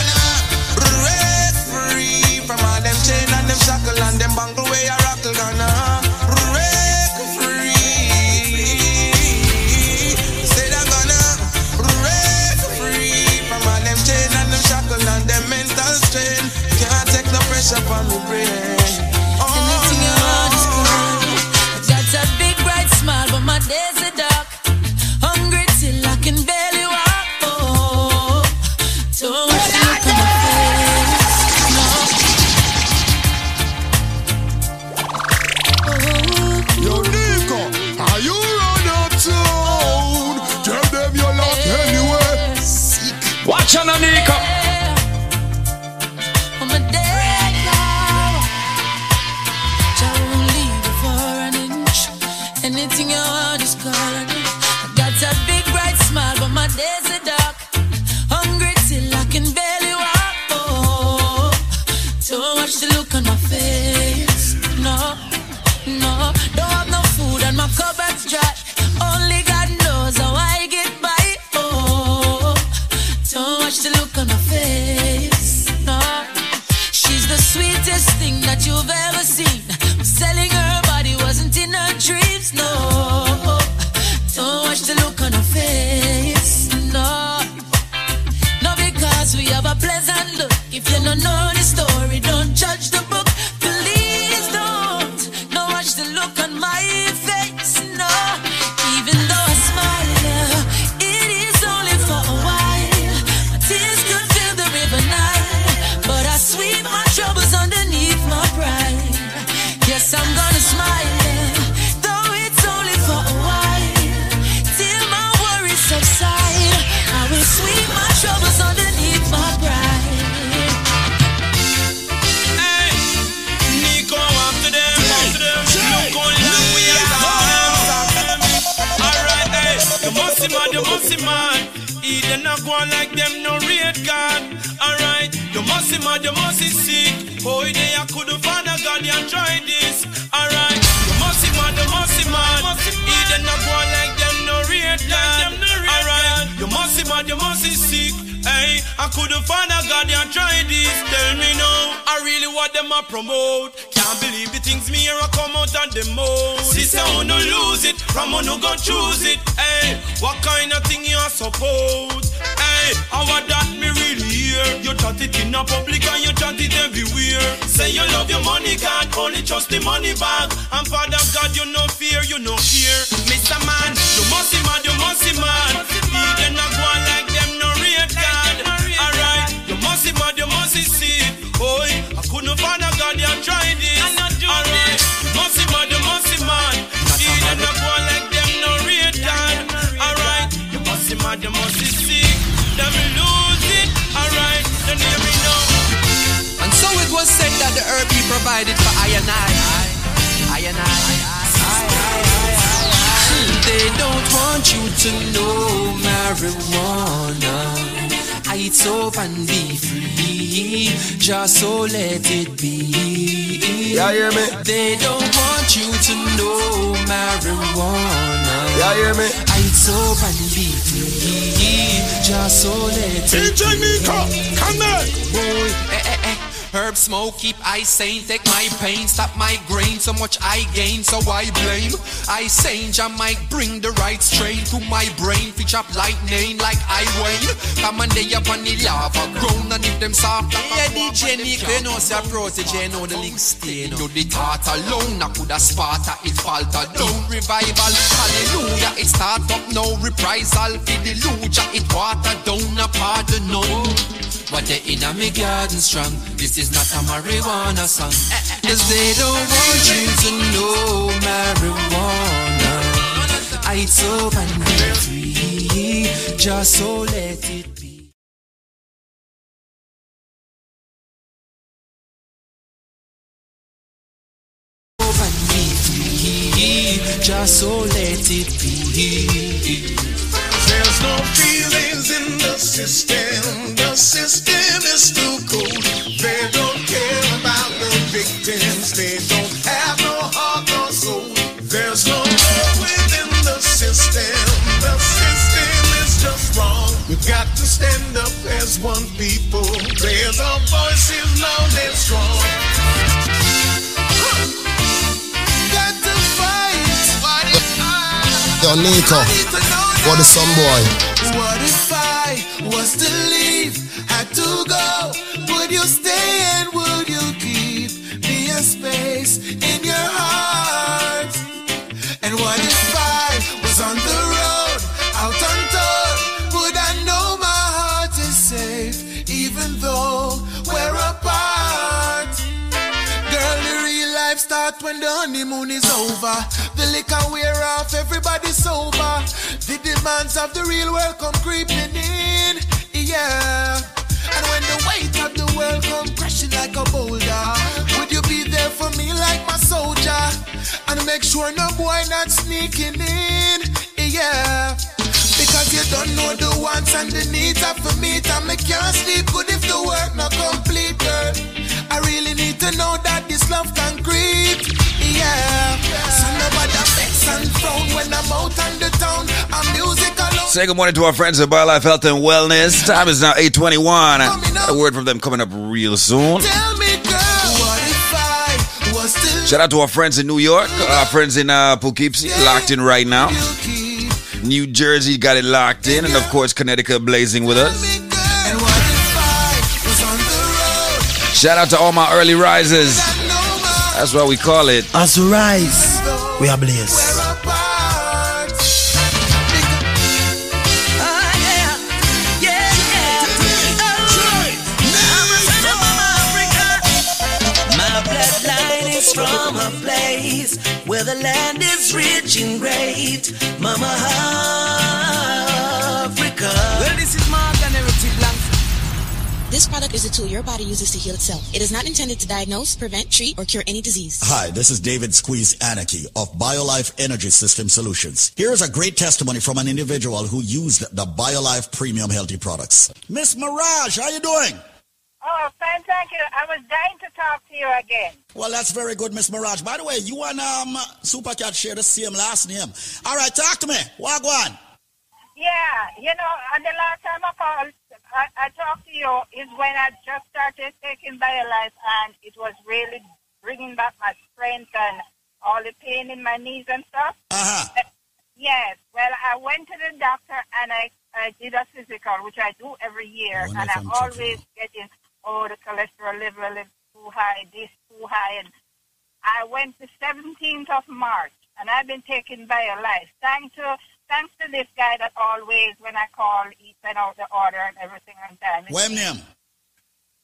and them bang the way I
rockle gonna break free. Say I'm gonna break free from all them chain and them shackle and them mental strain. Can't take no pressure from
the
brain. so much I gain, so I blame. I say, I might bring the right strain to my brain, Feature up lightning like I wane. Come and they up on the lava ground, and if them soft, yeah, the Nick, they know the protege, know the link stay. No, the thought alone, I could have sparta, it falter down. Revival, hallelujah, it start up no reprisal, for the luja, it water down, a pardon no.
But they in a me garden strong, this is not a marijuana song. Cause they don't want you to know marijuana. It's up and free. Just so let it
what
is some boy?
What if I was to leave, had to go? Would you stay and would you keep me a space in your heart? Start when the honeymoon is over. The liquor wear off, everybody's sober. The demands of the real world come creeping in, yeah. And when the weight of the world come crashing like a boulder, would you be there for me like my soldier? And make sure no boy not sneaking in, yeah. You don't know the wants and the needs of for me to make can't sleep good if the work not complete, girl. I really need to know that this love concrete, yeah. So nobody vex and frown when I'm out on the town. I'm music alone.
Say good morning to our friends at BioLife Health and Wellness. Time is now 821. A word from them coming up real soon.
Tell me, girl, what if I was to
Shout out to our friends in New York, our friends in uh, Poughkeepsie, locked in right now. New Jersey got it locked in, and of course Connecticut blazing with us. Shout out to all my early risers. That's what we call it.
We rise, we are blessed.
Where the land is rich and great. Mama Africa.
Well, this is Morgan Heritage Lang.
This product is a tool your body uses to heal itself. It is not intended to diagnose, prevent, treat, or cure any disease.
Hi, this is David Squeeze Anarchy of BioLife Energy System Solutions. Here's a great testimony from an individual who used the BioLife Premium Healthy products. Miss Mirage, how you doing?
Oh, fine, thank you. I was dying to talk to you again.
Well, that's very good, Miss Maragh. By the way, you and um, Supercat share the same last name. All right, talk to me. Wagwan.
Yeah, you know, and the last time I called, I, I talked to you is when I just started taking BioLife and it was really bringing back my strength and all the pain in my knees and stuff.
Uh-huh.
Yes, well, I went to the doctor and I, I did a physical, which I do every year, and I'm always getting, oh, the cholesterol level is too high, this too high, and I went the 17th of March, and I've been taken BioLife. Thanks to thanks to this guy that always, when I call, he sent out the order and everything on time.
What name?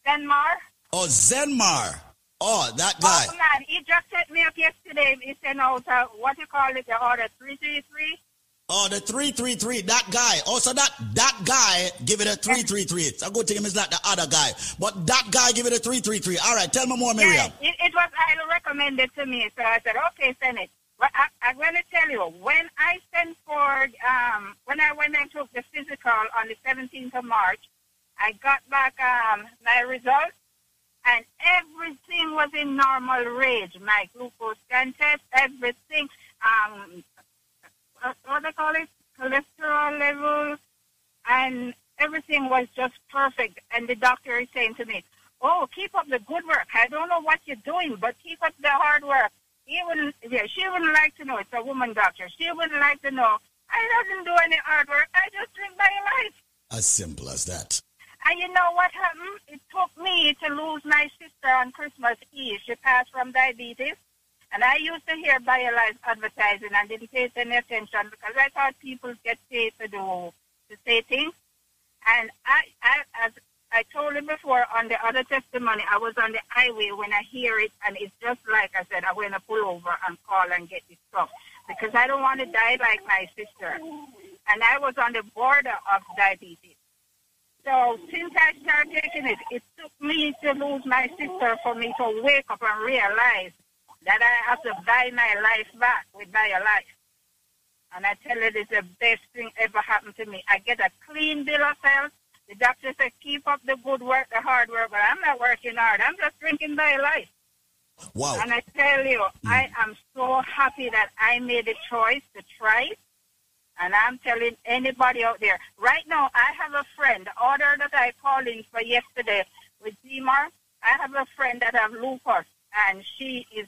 Denmar?
Oh, Zenmar. Oh, that guy.
Oh, man, he just set me up yesterday. He sent out, uh, what you call it, the order 333.
Oh, the 333, that guy. Also, that that guy give it a 333. It's a good thing it's not the other guy. But that guy give it a 333. All right, tell me more, Miriam.
Yeah, it, it was highly recommended to me, so I said, okay, send it. I, I'm going to tell you, when I sent for, um, when I went and took the physical on the 17th of March, I got back um, my results, and everything was in normal range. My glucose test, everything, um, uh, what they call it, cholesterol level, and everything was just perfect. And the doctor is saying to me, "Oh, keep up the good work. I don't know what you're doing, but keep up the hard work." He wouldn't, yeah, she wouldn't like to know. It's a woman doctor. She wouldn't like to know. I didn't do any hard work. I just live my life.
As simple as that.
And you know what happened? It took me to lose my sister on Christmas Eve. She passed from diabetes. And I used to hear BioLife advertising and didn't pay any attention because I thought people get paid to do, to say things. And I, I, as I told him before on the other testimony, I was on the highway when I hear it, and it's just like I said, I'm going to pull over and call and get this stuff because I don't want to die like my sister. And I was on the border of diabetes. So since I started taking it, it took me to lose my sister for me to wake up and realize that I have to buy my life back with my life. And I tell you, it's the best thing ever happened to me. I get a clean bill of health. The doctor said, keep up the good work, the hard work, but I'm not working hard. I'm just drinking BioLife.
Wow.
And I tell you, mm. I am so happy that I made the choice to try it. And I'm telling anybody out there, right now, I have a friend, the order that I called in for yesterday with Zimar, I have a friend that have lupus, and she is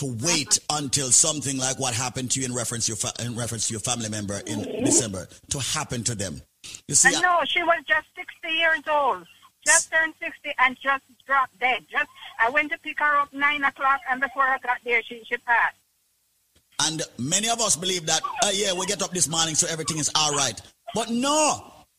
to wait until something like what happened to you in reference to your, fa- in reference to your family member in December to happen to them. You see,
I know she was just 60 years old, just turned 60 and just dropped dead. Just I went to pick her up nine o'clock, and before I got there, she she passed.
And many of us believe that, uh, yeah, we get up this morning so everything is all right. But no,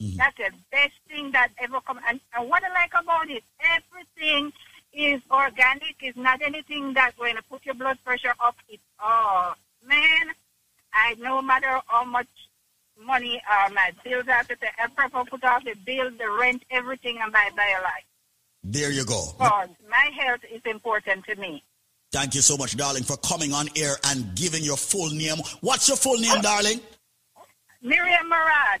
That's the best thing that ever come. And, and what I like about it, everything is organic. It's not anything that's going to put your blood pressure up. It's, oh, man, I no matter how much money uh, my bills have to pay, I prefer put off the bill, the rent, everything and buy BioLife.
There you go.
Because my health is important to me.
Thank you so much, darling, for coming on air and giving your full name. What's your full name, darling?
Miriam Maragh.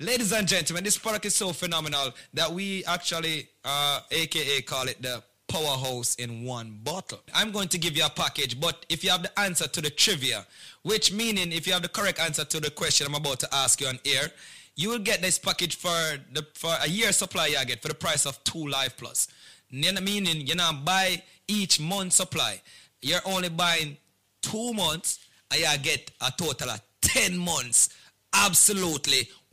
Ladies and gentlemen, this product is so phenomenal that we actually, uh, aka call it the powerhouse in one bottle. I'm going to give you a package, but if you have the answer to the trivia, which meaning if you have the correct answer to the question I'm about to ask you on air, you will get this package for the for a year supply you get for the price of two Life Plus. Meaning you not buy each month supply. You're only buying two months and you get a total of 10 months absolutely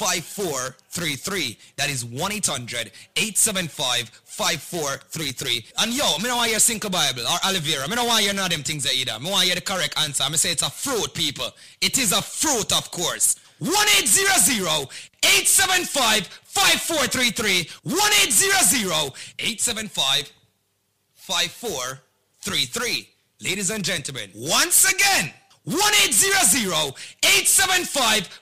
1-800-875-5433. That is 1-800-875-5433. And yo, me don't want your Sinkle Bible or aloe vera. Me don't want your none of them things either. Me want you the correct answer. Me say it's a fruit, people. It is a fruit, of course. 1-800-875-5433. 1-800-875-5433. Ladies and gentlemen, once again, 1-800-875-5433.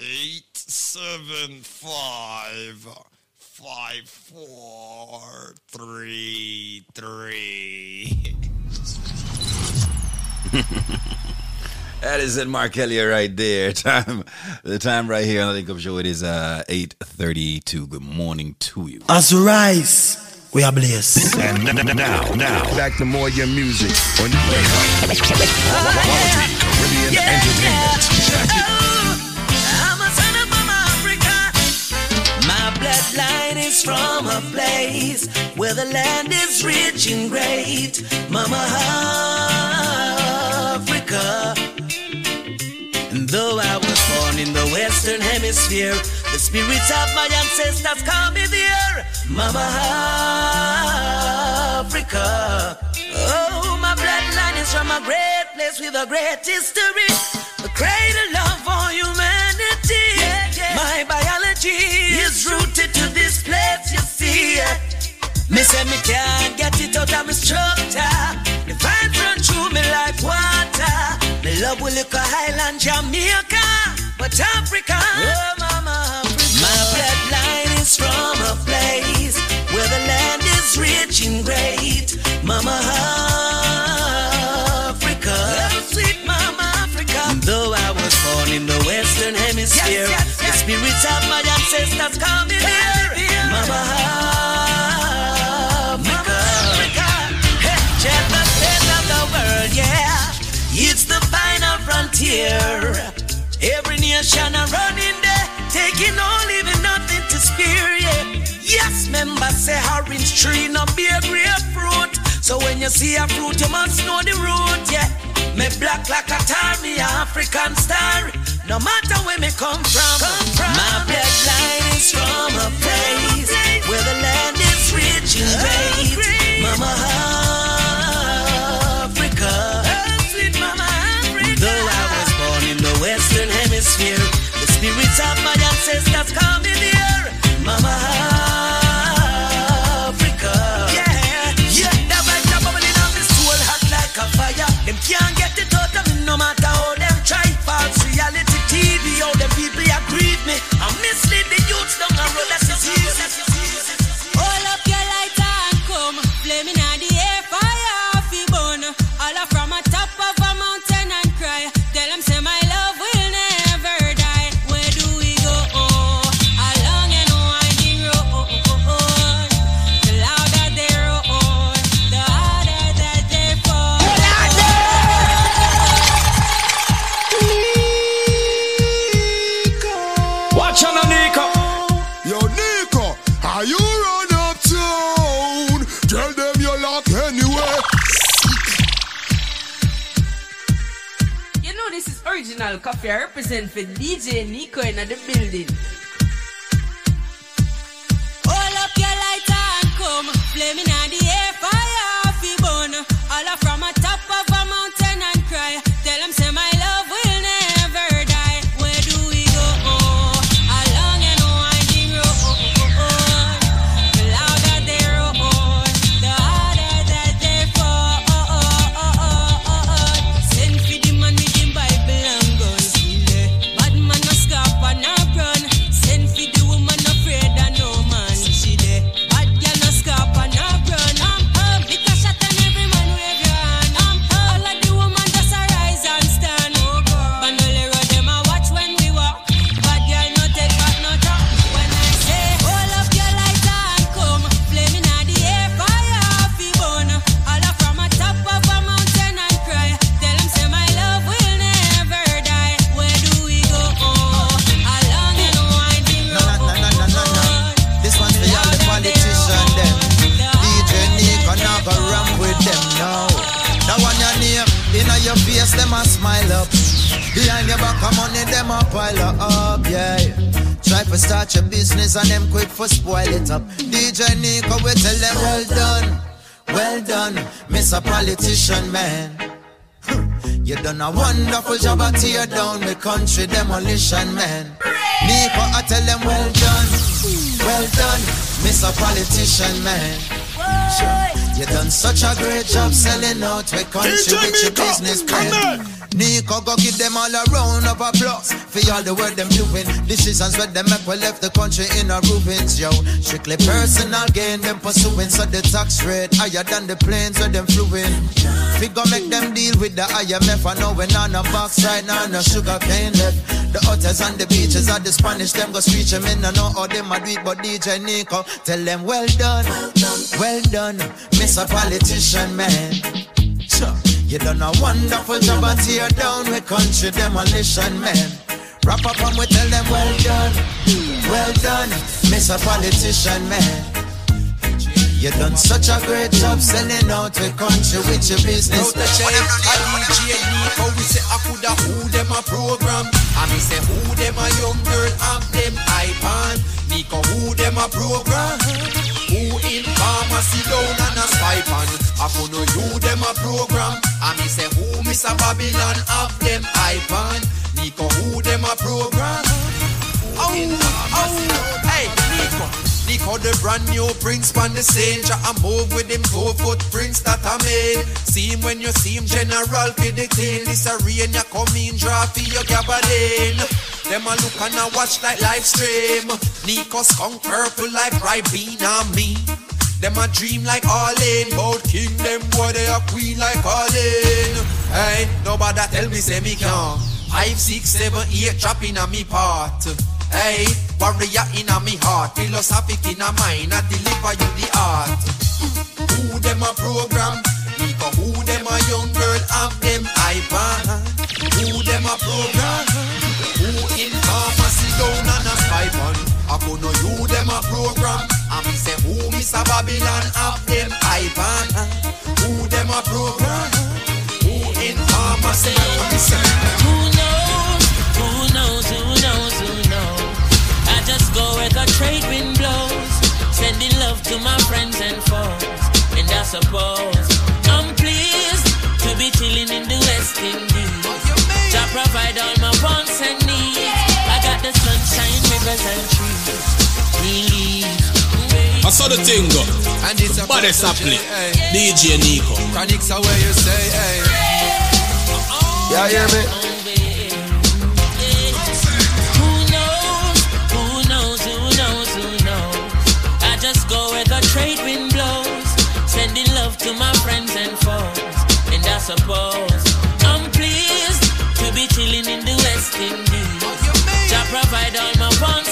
eight zero zero eight seven five five four three three.
That is it, Mark Elliott right there. Time, the time right here on the Link Up Show. It is uh, eight thirty-two. Good morning to you.
As we rise, we are blessed.
And n- n- now, now,
Back to more your music on
quality Caribbean entertainment.
I'm from a place where the land is rich and great. Mama Africa. And though I was born in the Western Hemisphere, the spirits of my ancestors call me there. Mama Africa. Oh, my bloodline is from a great place with a great history. A great love for humanity. This place, you see. Me say me can't get it out of my structure. The vibes run through me like water. Me love will look a Highland Jamaica, but Africa, oh mama, Africa. My bloodline is from a place where the land is rich and great. Mama Africa, oh, sweet mama Africa. Though I was born in the Western Hemisphere, the spirits of my ancestors call me there. Mama the of the world, yeah. It's the final frontier. Every nation are running there, taking all, leaving nothing to spare, yeah. Yes, members say orange tree no bear grapefruit. So when you see a fruit, you must know the root, yeah. Me black like a tar, me African star. No matter where me come from, my bloodline is from a place where the land is rich in great. Mama Africa. Though I was born in the Western Hemisphere, the spirits of my ancestors come in here. Mama
original coffee. I represent for DJ Nico in the building.
Hold up your lighter and come. Flaming on the air, fire off the bone. All up from a top of a mountain and cry. A up,
yeah. Try to start your business and them quick for spoil it up. DJ Nico we tell them well done, well done, Miss a politician man. You done a wonderful job at tear down the country demolition man. Nico, I tell them well done, well done, a politician man. You done such a great job selling out the country with your business
come
plan. Nico go give them all a round of applause for all the work them doing. Decisions where them make we left the country in a ruins, yo. Strictly personal gain them pursuing, so the tax rate higher than the planes where them flew in. Figure make them deal with the IMF. I know when on a box right now, no sugar cane left. The hotels and the beaches are the Spanish, them go screech them in. I know how them a do but DJ Nico tell them well done, well done, Mr. Politician man. You done a wonderful job at tear down with country demolition man. Wrap up and we tell them well done, well done, Mr. Politician man. You done such a great job selling out the country with your business.
Out the change, a DJ Nico, we say I coulda who them a program. And me say who them a young girl have them iPad. Nico, who them a program? Who in pharmacy down and a spy pan? I could know you them a program. I me say who Miss Babylon have them iPad. Nico, who them a program? Oh, oh, hey, Nico. Nico the brand new prince pan the scene Ja I move with him two footprints that I made See him when you see him general for the thing This a rain you come in draw for your gabardine Them a look and a watch like live stream Nico skunk purple like Ribena me them a dream like Arlene Bout king them boy they a queen like Arlene Hey, nobody tell me say me can't. Five, six, seven, eight drop in a me part. Hey, warrior in a me heart Philosophic in a mind I deliver you the art. Who them a program? Nico, who them a young girl have them iPad Who them a program? Who in pharmacy down and a spy pan I could know you them a program who a Babylon have them iPad Who them a program Who in pharmacy. I'm.
Who knows? Who knows? Who knows? Who knows? I just go where the trade wind blows, sending love to my friends and foes. And I suppose I'm pleased to be chilling in the West Indies. Jah provide all my wants and needs. I got the sunshine, rivers and.
I saw the thing go.
And it's a
Body
production,
sapling.
hey. Eh.
DJ Nico.
Chronics are where you say, hey.
Yeah, hear me?
Who knows? Who knows? Who knows? Who knows? I just go where the trade wind blows, sending love to my friends and foes. And I suppose I'm pleased to be chilling in the West Indies. Jah provide all my wants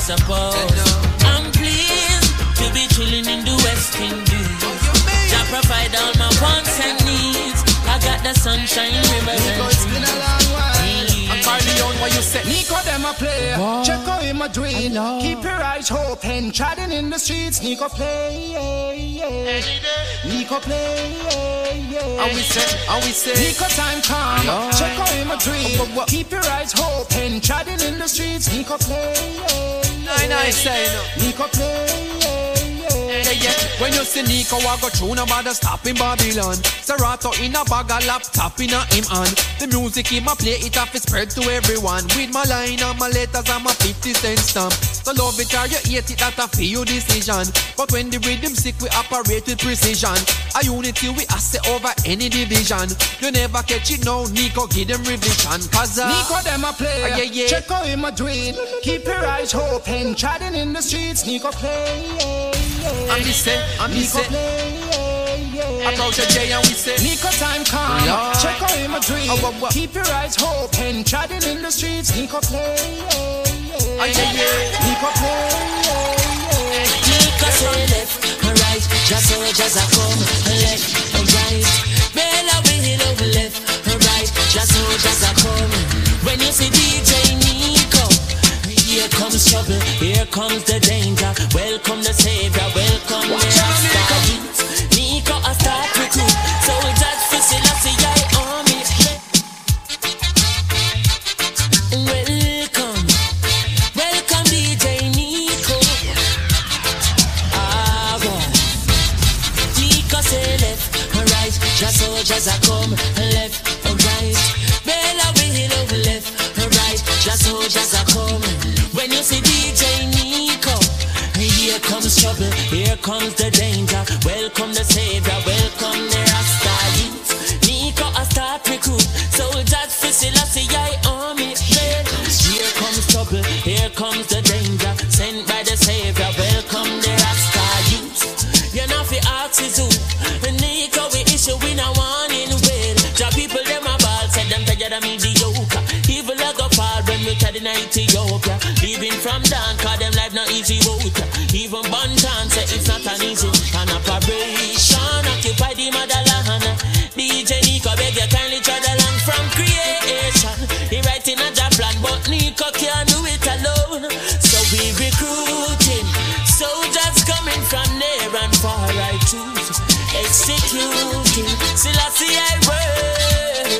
Suppose I'm pleased to be chilling in the West Indies. Jah provide all my wants and needs. I got the sunshine, rivers and trees.
I'm Carly on what you say.
Nico them a play, check out him a do it. Keep your eyes open, chatting in the streets. Nico play, Nico play,
And we say, and we say.
Nico time come,
Lord.
check out him a do oh, it. Keep your eyes open, chatting in the streets. Nico play,
Nine, I say no.
Nico play.
Yeah, yeah. When you see Nico, I go through no matter stop in Babylon. Serato in a bag, a laptop in a him hand. The music him a play it off, it spread to everyone. With my line and my letters and my 50 cent stamp. So love it or you hate it, that a your decision. But when the rhythm sick, we operate with precision. A unity we asset over any division. You never catch it now, Nico, give them revision. Cause uh,
Nico them a play,
Ah, yeah, yeah.
check out him a do. Keep your eyes open, chatting in the streets. Nico play.
I'm the say, I'm the say. Approach a J and we say
Nico time come,
Lord.
check out him a dream.
Oh, what, what?
Keep your eyes open, chatting in the streets. Nico play,
Ah, yeah, yeah.
Nico play.
Nico say left, right, just so just a come left, right. Bella wheel over left, right, just so just a come. When you see DJ Nico, here comes trouble, here comes the danger. Welcome the savior, welcome the comes the danger. Welcome the savior, welcome executing. Selassie I works.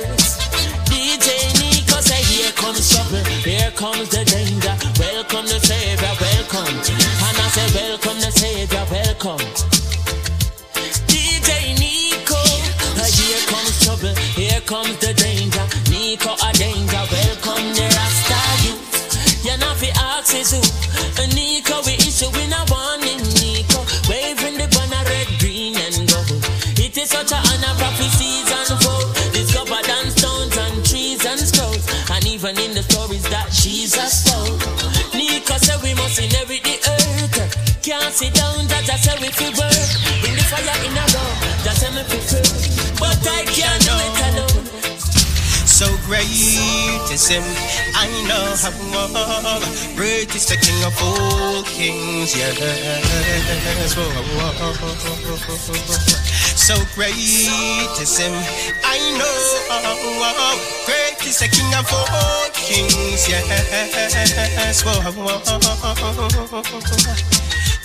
Jesus now. Nico say we must inherit the earth. Can't sit down, that I say we feel work. Bring the fire in a room, that I me prefer. But I can't do it alone. So
great is him, I know how more Great is the king of all kings, yes so great is him. I know great is the King of all kings. Yes.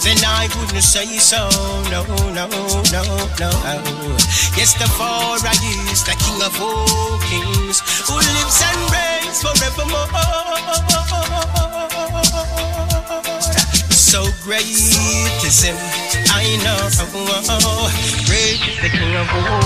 then I wouldn't say so. No, no, no, no. Yes, the Father is the King of all kings, who lives and reigns forevermore. So great is Him, I know. Great is the King of all.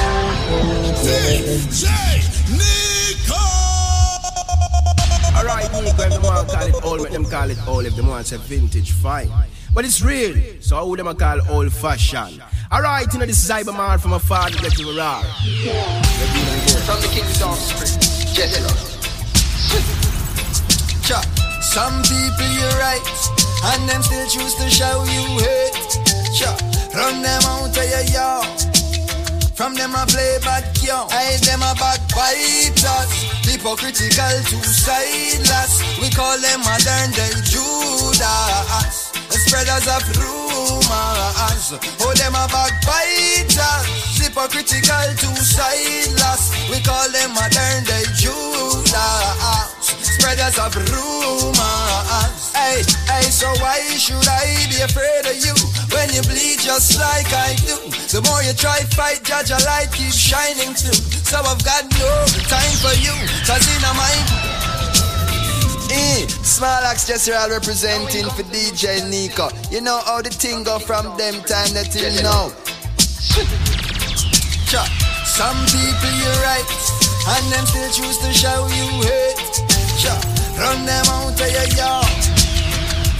Alright, Nico, if them want call it old, let them call it old. If them want say vintage, fine. But it's real, so how them a call old fashioned? Alright, you know this is Cyberman from a father get you raw.
From the King's Offspring.
Some people you're right, and them still choose to show you hate. Cha. Run them out of your yard. From them I play bad young, I them a backbiters. Hypocritical, two-sideless. We call them modern day Judas. Spreaders of rumors. Oh, them a backbiters. Hypocritical, two-sideless. We call them modern day Judas. Spreaders of rumors. Hey, hey, so why should I be afraid of you when you bleed just like I do? The more you try to fight, judge a light keeps shining through. So I've got no time for you, cause in mind. Eh, Small Axe Jezreel representing for DJ Nico. You know how the thing go from them time that till now. Some people you right, and them still choose to show you hate. Run them out of your yard.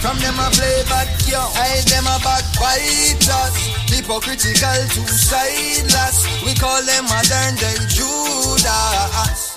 From them I play back young, I them a backbiters. Hypocritical, two-sideless. We call them modern day Judas.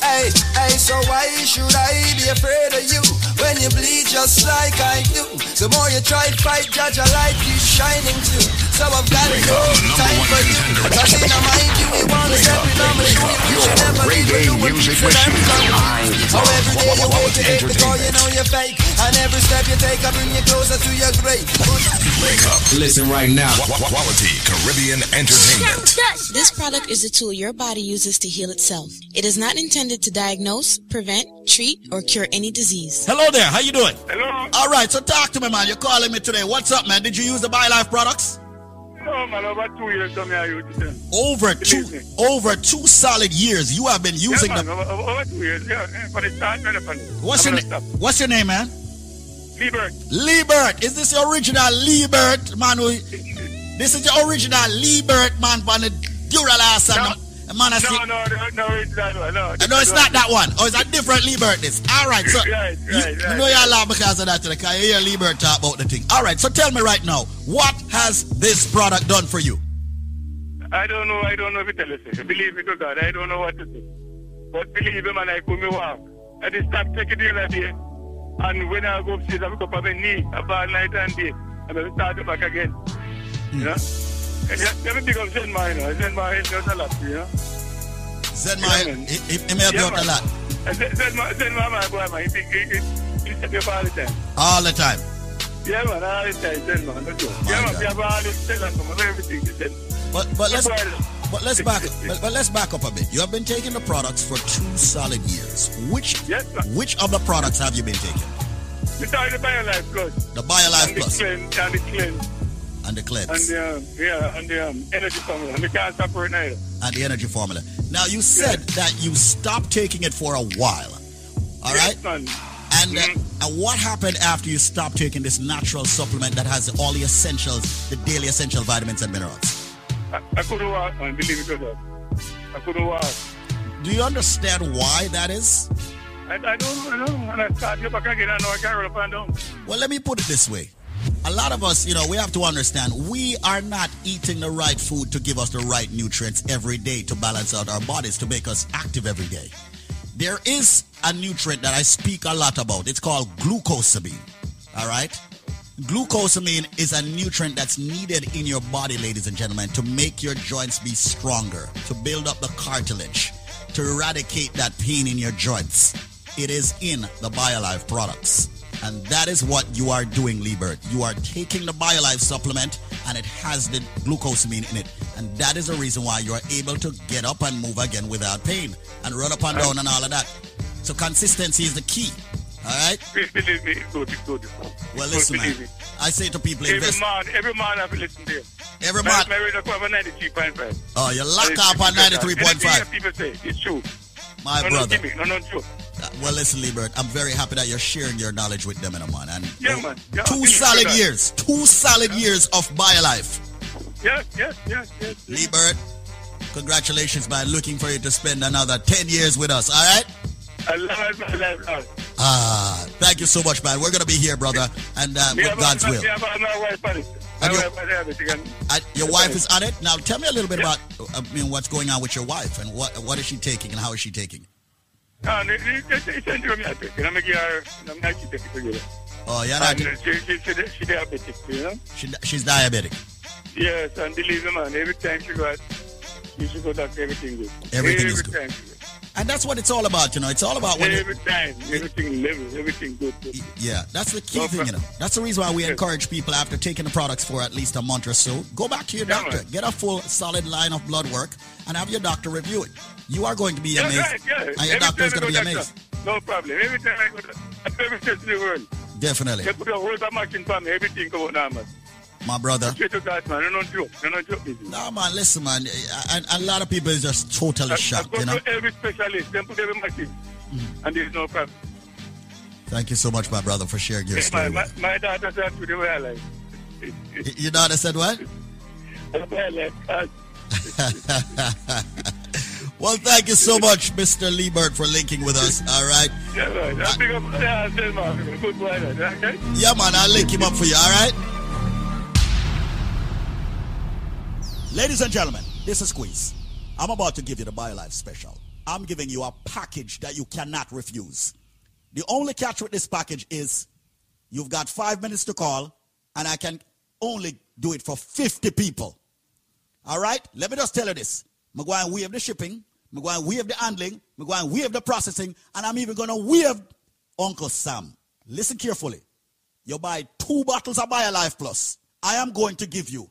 Hey, hey, so why should I be afraid of you when you bleed just like I do? The more you try to fight, judge a light keeps shining too. So I've got no time for you. Cause in a mind you, we want to step in on shoe. You should never leave me do what you should have done. How every day you wake to take the call, you know you're fake. And every step you take, I bring you closer to your grave.
Wake up. Listen right now. Quality Caribbean entertainment.
This product is a tool your body uses to heal itself. It is not intended to diagnose, prevent, treat, or cure any disease.
Hello there, how you doing?
Hello.
All right, so talk to me, man. You're calling me today. What's up, man? Did you use the BioLife products?
No, man, over two years, come here, you them.
Over two, over two solid years, you have been using
yeah, man,
them.
Over, over, over two years, yeah. For the start, man, for the-
What's
I'm
your name? What's your name, man?
Liebert.
Liebert. Is this your original Liebert, man? Who, this is your original Liebert, man, from the Duralas and the man. I see-
No, no, no, no, it's that one, no.
No, it's not that one. Oh, it's a different Liebert this. All right, so
Right,
you,
right,
you
right,
know you're laugh because of that today, because you hear Liebert talk about the thing. All right, so tell me right now, what has this product done for you?
I don't know, I don't know if you tell you. Believe me to God, I don't know what to do. But believe me, man, I could me walk. I just stop taking the other day. And when I go upstairs, I pick up on my knee about night and day. And then start back again. You know? And yeah, let me pick up Zen Man, you know. Zen Man helps a lot, you know?
Zen Man, he, he, he may you out a lot.
And Zen Zen Zen Man, my boy, man, he, he, he, he set me up all the time.
All the time.
Yeah, man, all the time, Zen Man, no joke. Yeah, man, we have all this tell us from everything.
But but let's but let's back but, but let's back up a bit. You have been taking the products for two solid years. Which which of the products have you been taking?
The BioLife Plus.
The BioLife
and
Plus.
The cleanse, and the cleanse.
And the cleanse.
And the, um, yeah, and the um, energy formula. And the separate neither.
and the energy formula. Now you said that you stopped taking it for a while. All right?
man.
And, uh, and what happened after you stopped taking this natural supplement that has all the essentials, the daily essential vitamins and minerals?
I, I couldn't walk, man. Believe it or not. I couldn't walk.
Do you understand why that is?
I, I don't know. And I start you back again. I know I can't roll up and down.
Well, let me put it this way. A lot of us, you know, we have to understand we are not eating the right food to give us the right nutrients every day to balance out our bodies, to make us active every day. There is a nutrient that I speak a lot about. It's called glucosamine. All right? Glucosamine is a nutrient that's needed in your body, ladies and gentlemen, to make your joints be stronger, to build up the cartilage, to eradicate that pain in your joints. It is in the BioLife products. And that is what you are doing, Liebert. You are taking the BioLife supplement and it has the glucosamine in it. And that is the reason why you are able to get up and move again without pain and run up and down and all of that. So consistency is the key. All right?
It's good, it's good.
Well, listen, man. I say to people,
Every
invest.
man, every man have to listen to you.
Every man-
My radio cover 93.5.
Oh, you lock up on
it's-
93.5.
Anything that people say, it's true.
My
no,
brother.
No, no.
Uh, Well, listen, Liebert, I'm very happy that you're sharing your knowledge with them, in a man. And
Yeah, man. Yeah,
two solid years, two solid years of BioLife.
Yes, yes, yes, yes. yes.
Liebert, congratulations, man. Looking for you to spend another 10 years with us, all right?
I love my life, Lord.
Ah, thank you so much, man. We're going to be here, brother, and uh, with God's will.
Me have a- my wife on it. My
And your-
wife and-
Uh, your wife is on it. Now, tell me a little bit about uh, I mean, what's going on with your wife and what what is she taking and how is she taking?
It.
Oh, you're not.
She, she, she, she diabetic, you know?
She, she's diabetic.
Yes, and believe me, man, every time she goes, she should go doctor, everything good.
Everything
every
is good.
Time.
And that's what it's all about, you know. It's all about when
Every time, everything level, everything good.
Yeah, that's the key
No
thing, you know. That's the reason why we
Yes.
encourage people after taking the products for at least a month or so, go back to your
Yeah,
doctor,
man.
get a full solid line of blood work, and have your doctor review it. You are going to be
Yeah,
amazed,
right, yeah.
and your
Every
doctor is going to be amazed.
doctor, No problem. Every time I go to every in the world,
Definitely,
they put a whole machine for me, everything on man.
My brother.
Straight to God, man. No, no joke. No, no joke. business.
No, man, listen, man. And a lot of people is just totally
I, I
shocked,
go
you know.
to every specialist, then put every machine, mm. and there's no problem.
Thank you so much, my brother, for sharing your story.
my, my daughter said to the way I like.
Your daughter said what?
The way I like. Uh, God.
well, thank you so much, Mr. Liebert, for linking with us. All right.
Yeah, right. I pick up, yeah, I said, man, good boy, that, okay?
Yeah, man, I'll link him up for you, all right? Ladies and gentlemen, this is Squeeze. I'm about to give you the BioLife special. I'm giving you a package that you cannot refuse. The only catch with this package is you've got five minutes to call, and I can only do it for 50 people. All right? Let me just tell you this. Going to waive the shipping. Going to waive the handling. Going to waive the processing. And I'm even going to waive Uncle Sam. Listen carefully. You buy two bottles of BioLife Plus. I am going to give you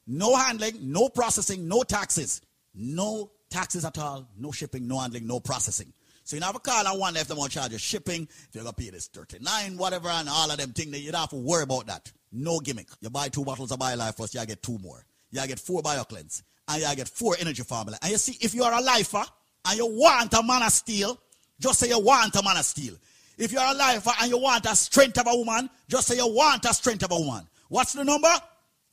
no handling, no processing, no taxes. No taxes at all, no shipping, no handling, no processing. So you have a call and one left them on charge of shipping. If you're gonna pay this 39, whatever, and all of them things, that you don't have to worry about that. No gimmick. You buy two bottles of BioLife first, you get two more. You get four BioCleanse. And you get four energy formula. And you see, if you're a lifer and you want a man of steel, just say you want a man of steel. If you're a lifer and you want a strength of a woman, just say you want a strength of a woman. What's the number?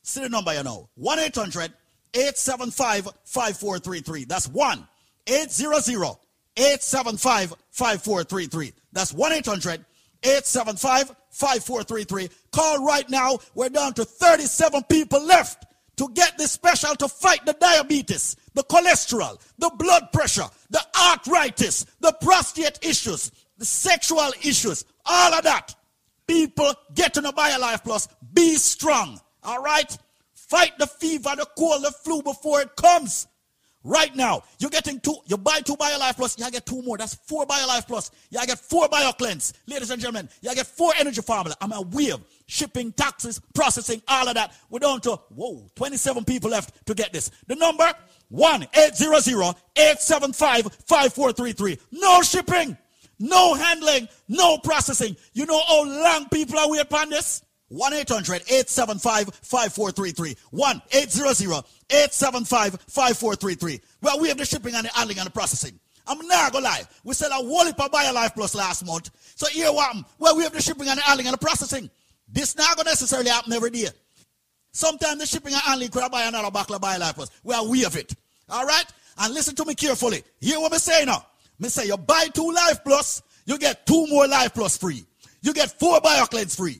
See the number you know. 1 800 875 5433. That's 1 800 875 5433. That's 1 800 875 5433. Call right now. We're down to 37 people left to get this special to fight the diabetes, the cholesterol, the blood pressure, the arthritis, the prostate issues, the sexual issues, all of that. People get to the BioLife Plus. Be strong. All right? Fight the fever, the cold, the flu before it comes. Right now, you're getting two. You buy two BioLife Plus, you get two more. That's four BioLife Plus. You get four BioCleanse. Ladies and gentlemen, you get four Energy Formula. I'm a wave, shipping, taxes, processing, all of that. We're down to, whoa, 27 people left to get this. The number, 1-800-875-5433. No shipping, no handling, no processing. You know how long people are waiting on this? 1-800-875-5433. 1-800-875-5433. Well, we have the shipping and the handling and the processing. I'm not gonna lie. We sell a whole heap of BioLife Plus last month. So here what? Well, we have the shipping and the handling and the processing. This not gonna necessarily happen every day. Sometimes the shipping and handling could buy another bottle of BioLife Plus. Well, we have it. All right? And listen to me carefully. Hear what me saying now. Me say you buy two Life Plus, you get two more Life Plus free. You get four BioCleanse free.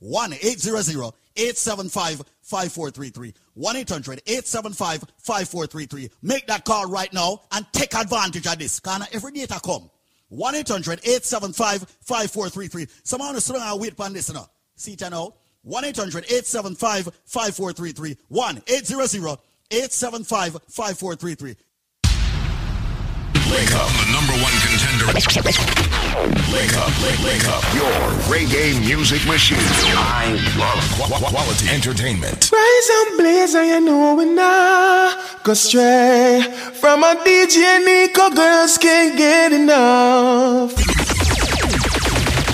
1 800 875 5433. 1 800 875 5433. Make that call right now and take advantage of this. Because every data come. 1 800 875 5433. Someone is throwing a wait on this now. See it now. 1 800 875 5433. 1 800 875 5433.
Wake up, the number one contender. Wake up, wake, wake up. Your reggae music machine. I love qu- qu- quality entertainment.
Rise and blaze, you know we not go stray from a DJ Nico. Girls can't get enough.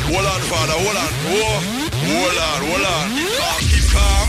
Hold on, father, hold on. Whoa. Hold on, hold on. Keep calm,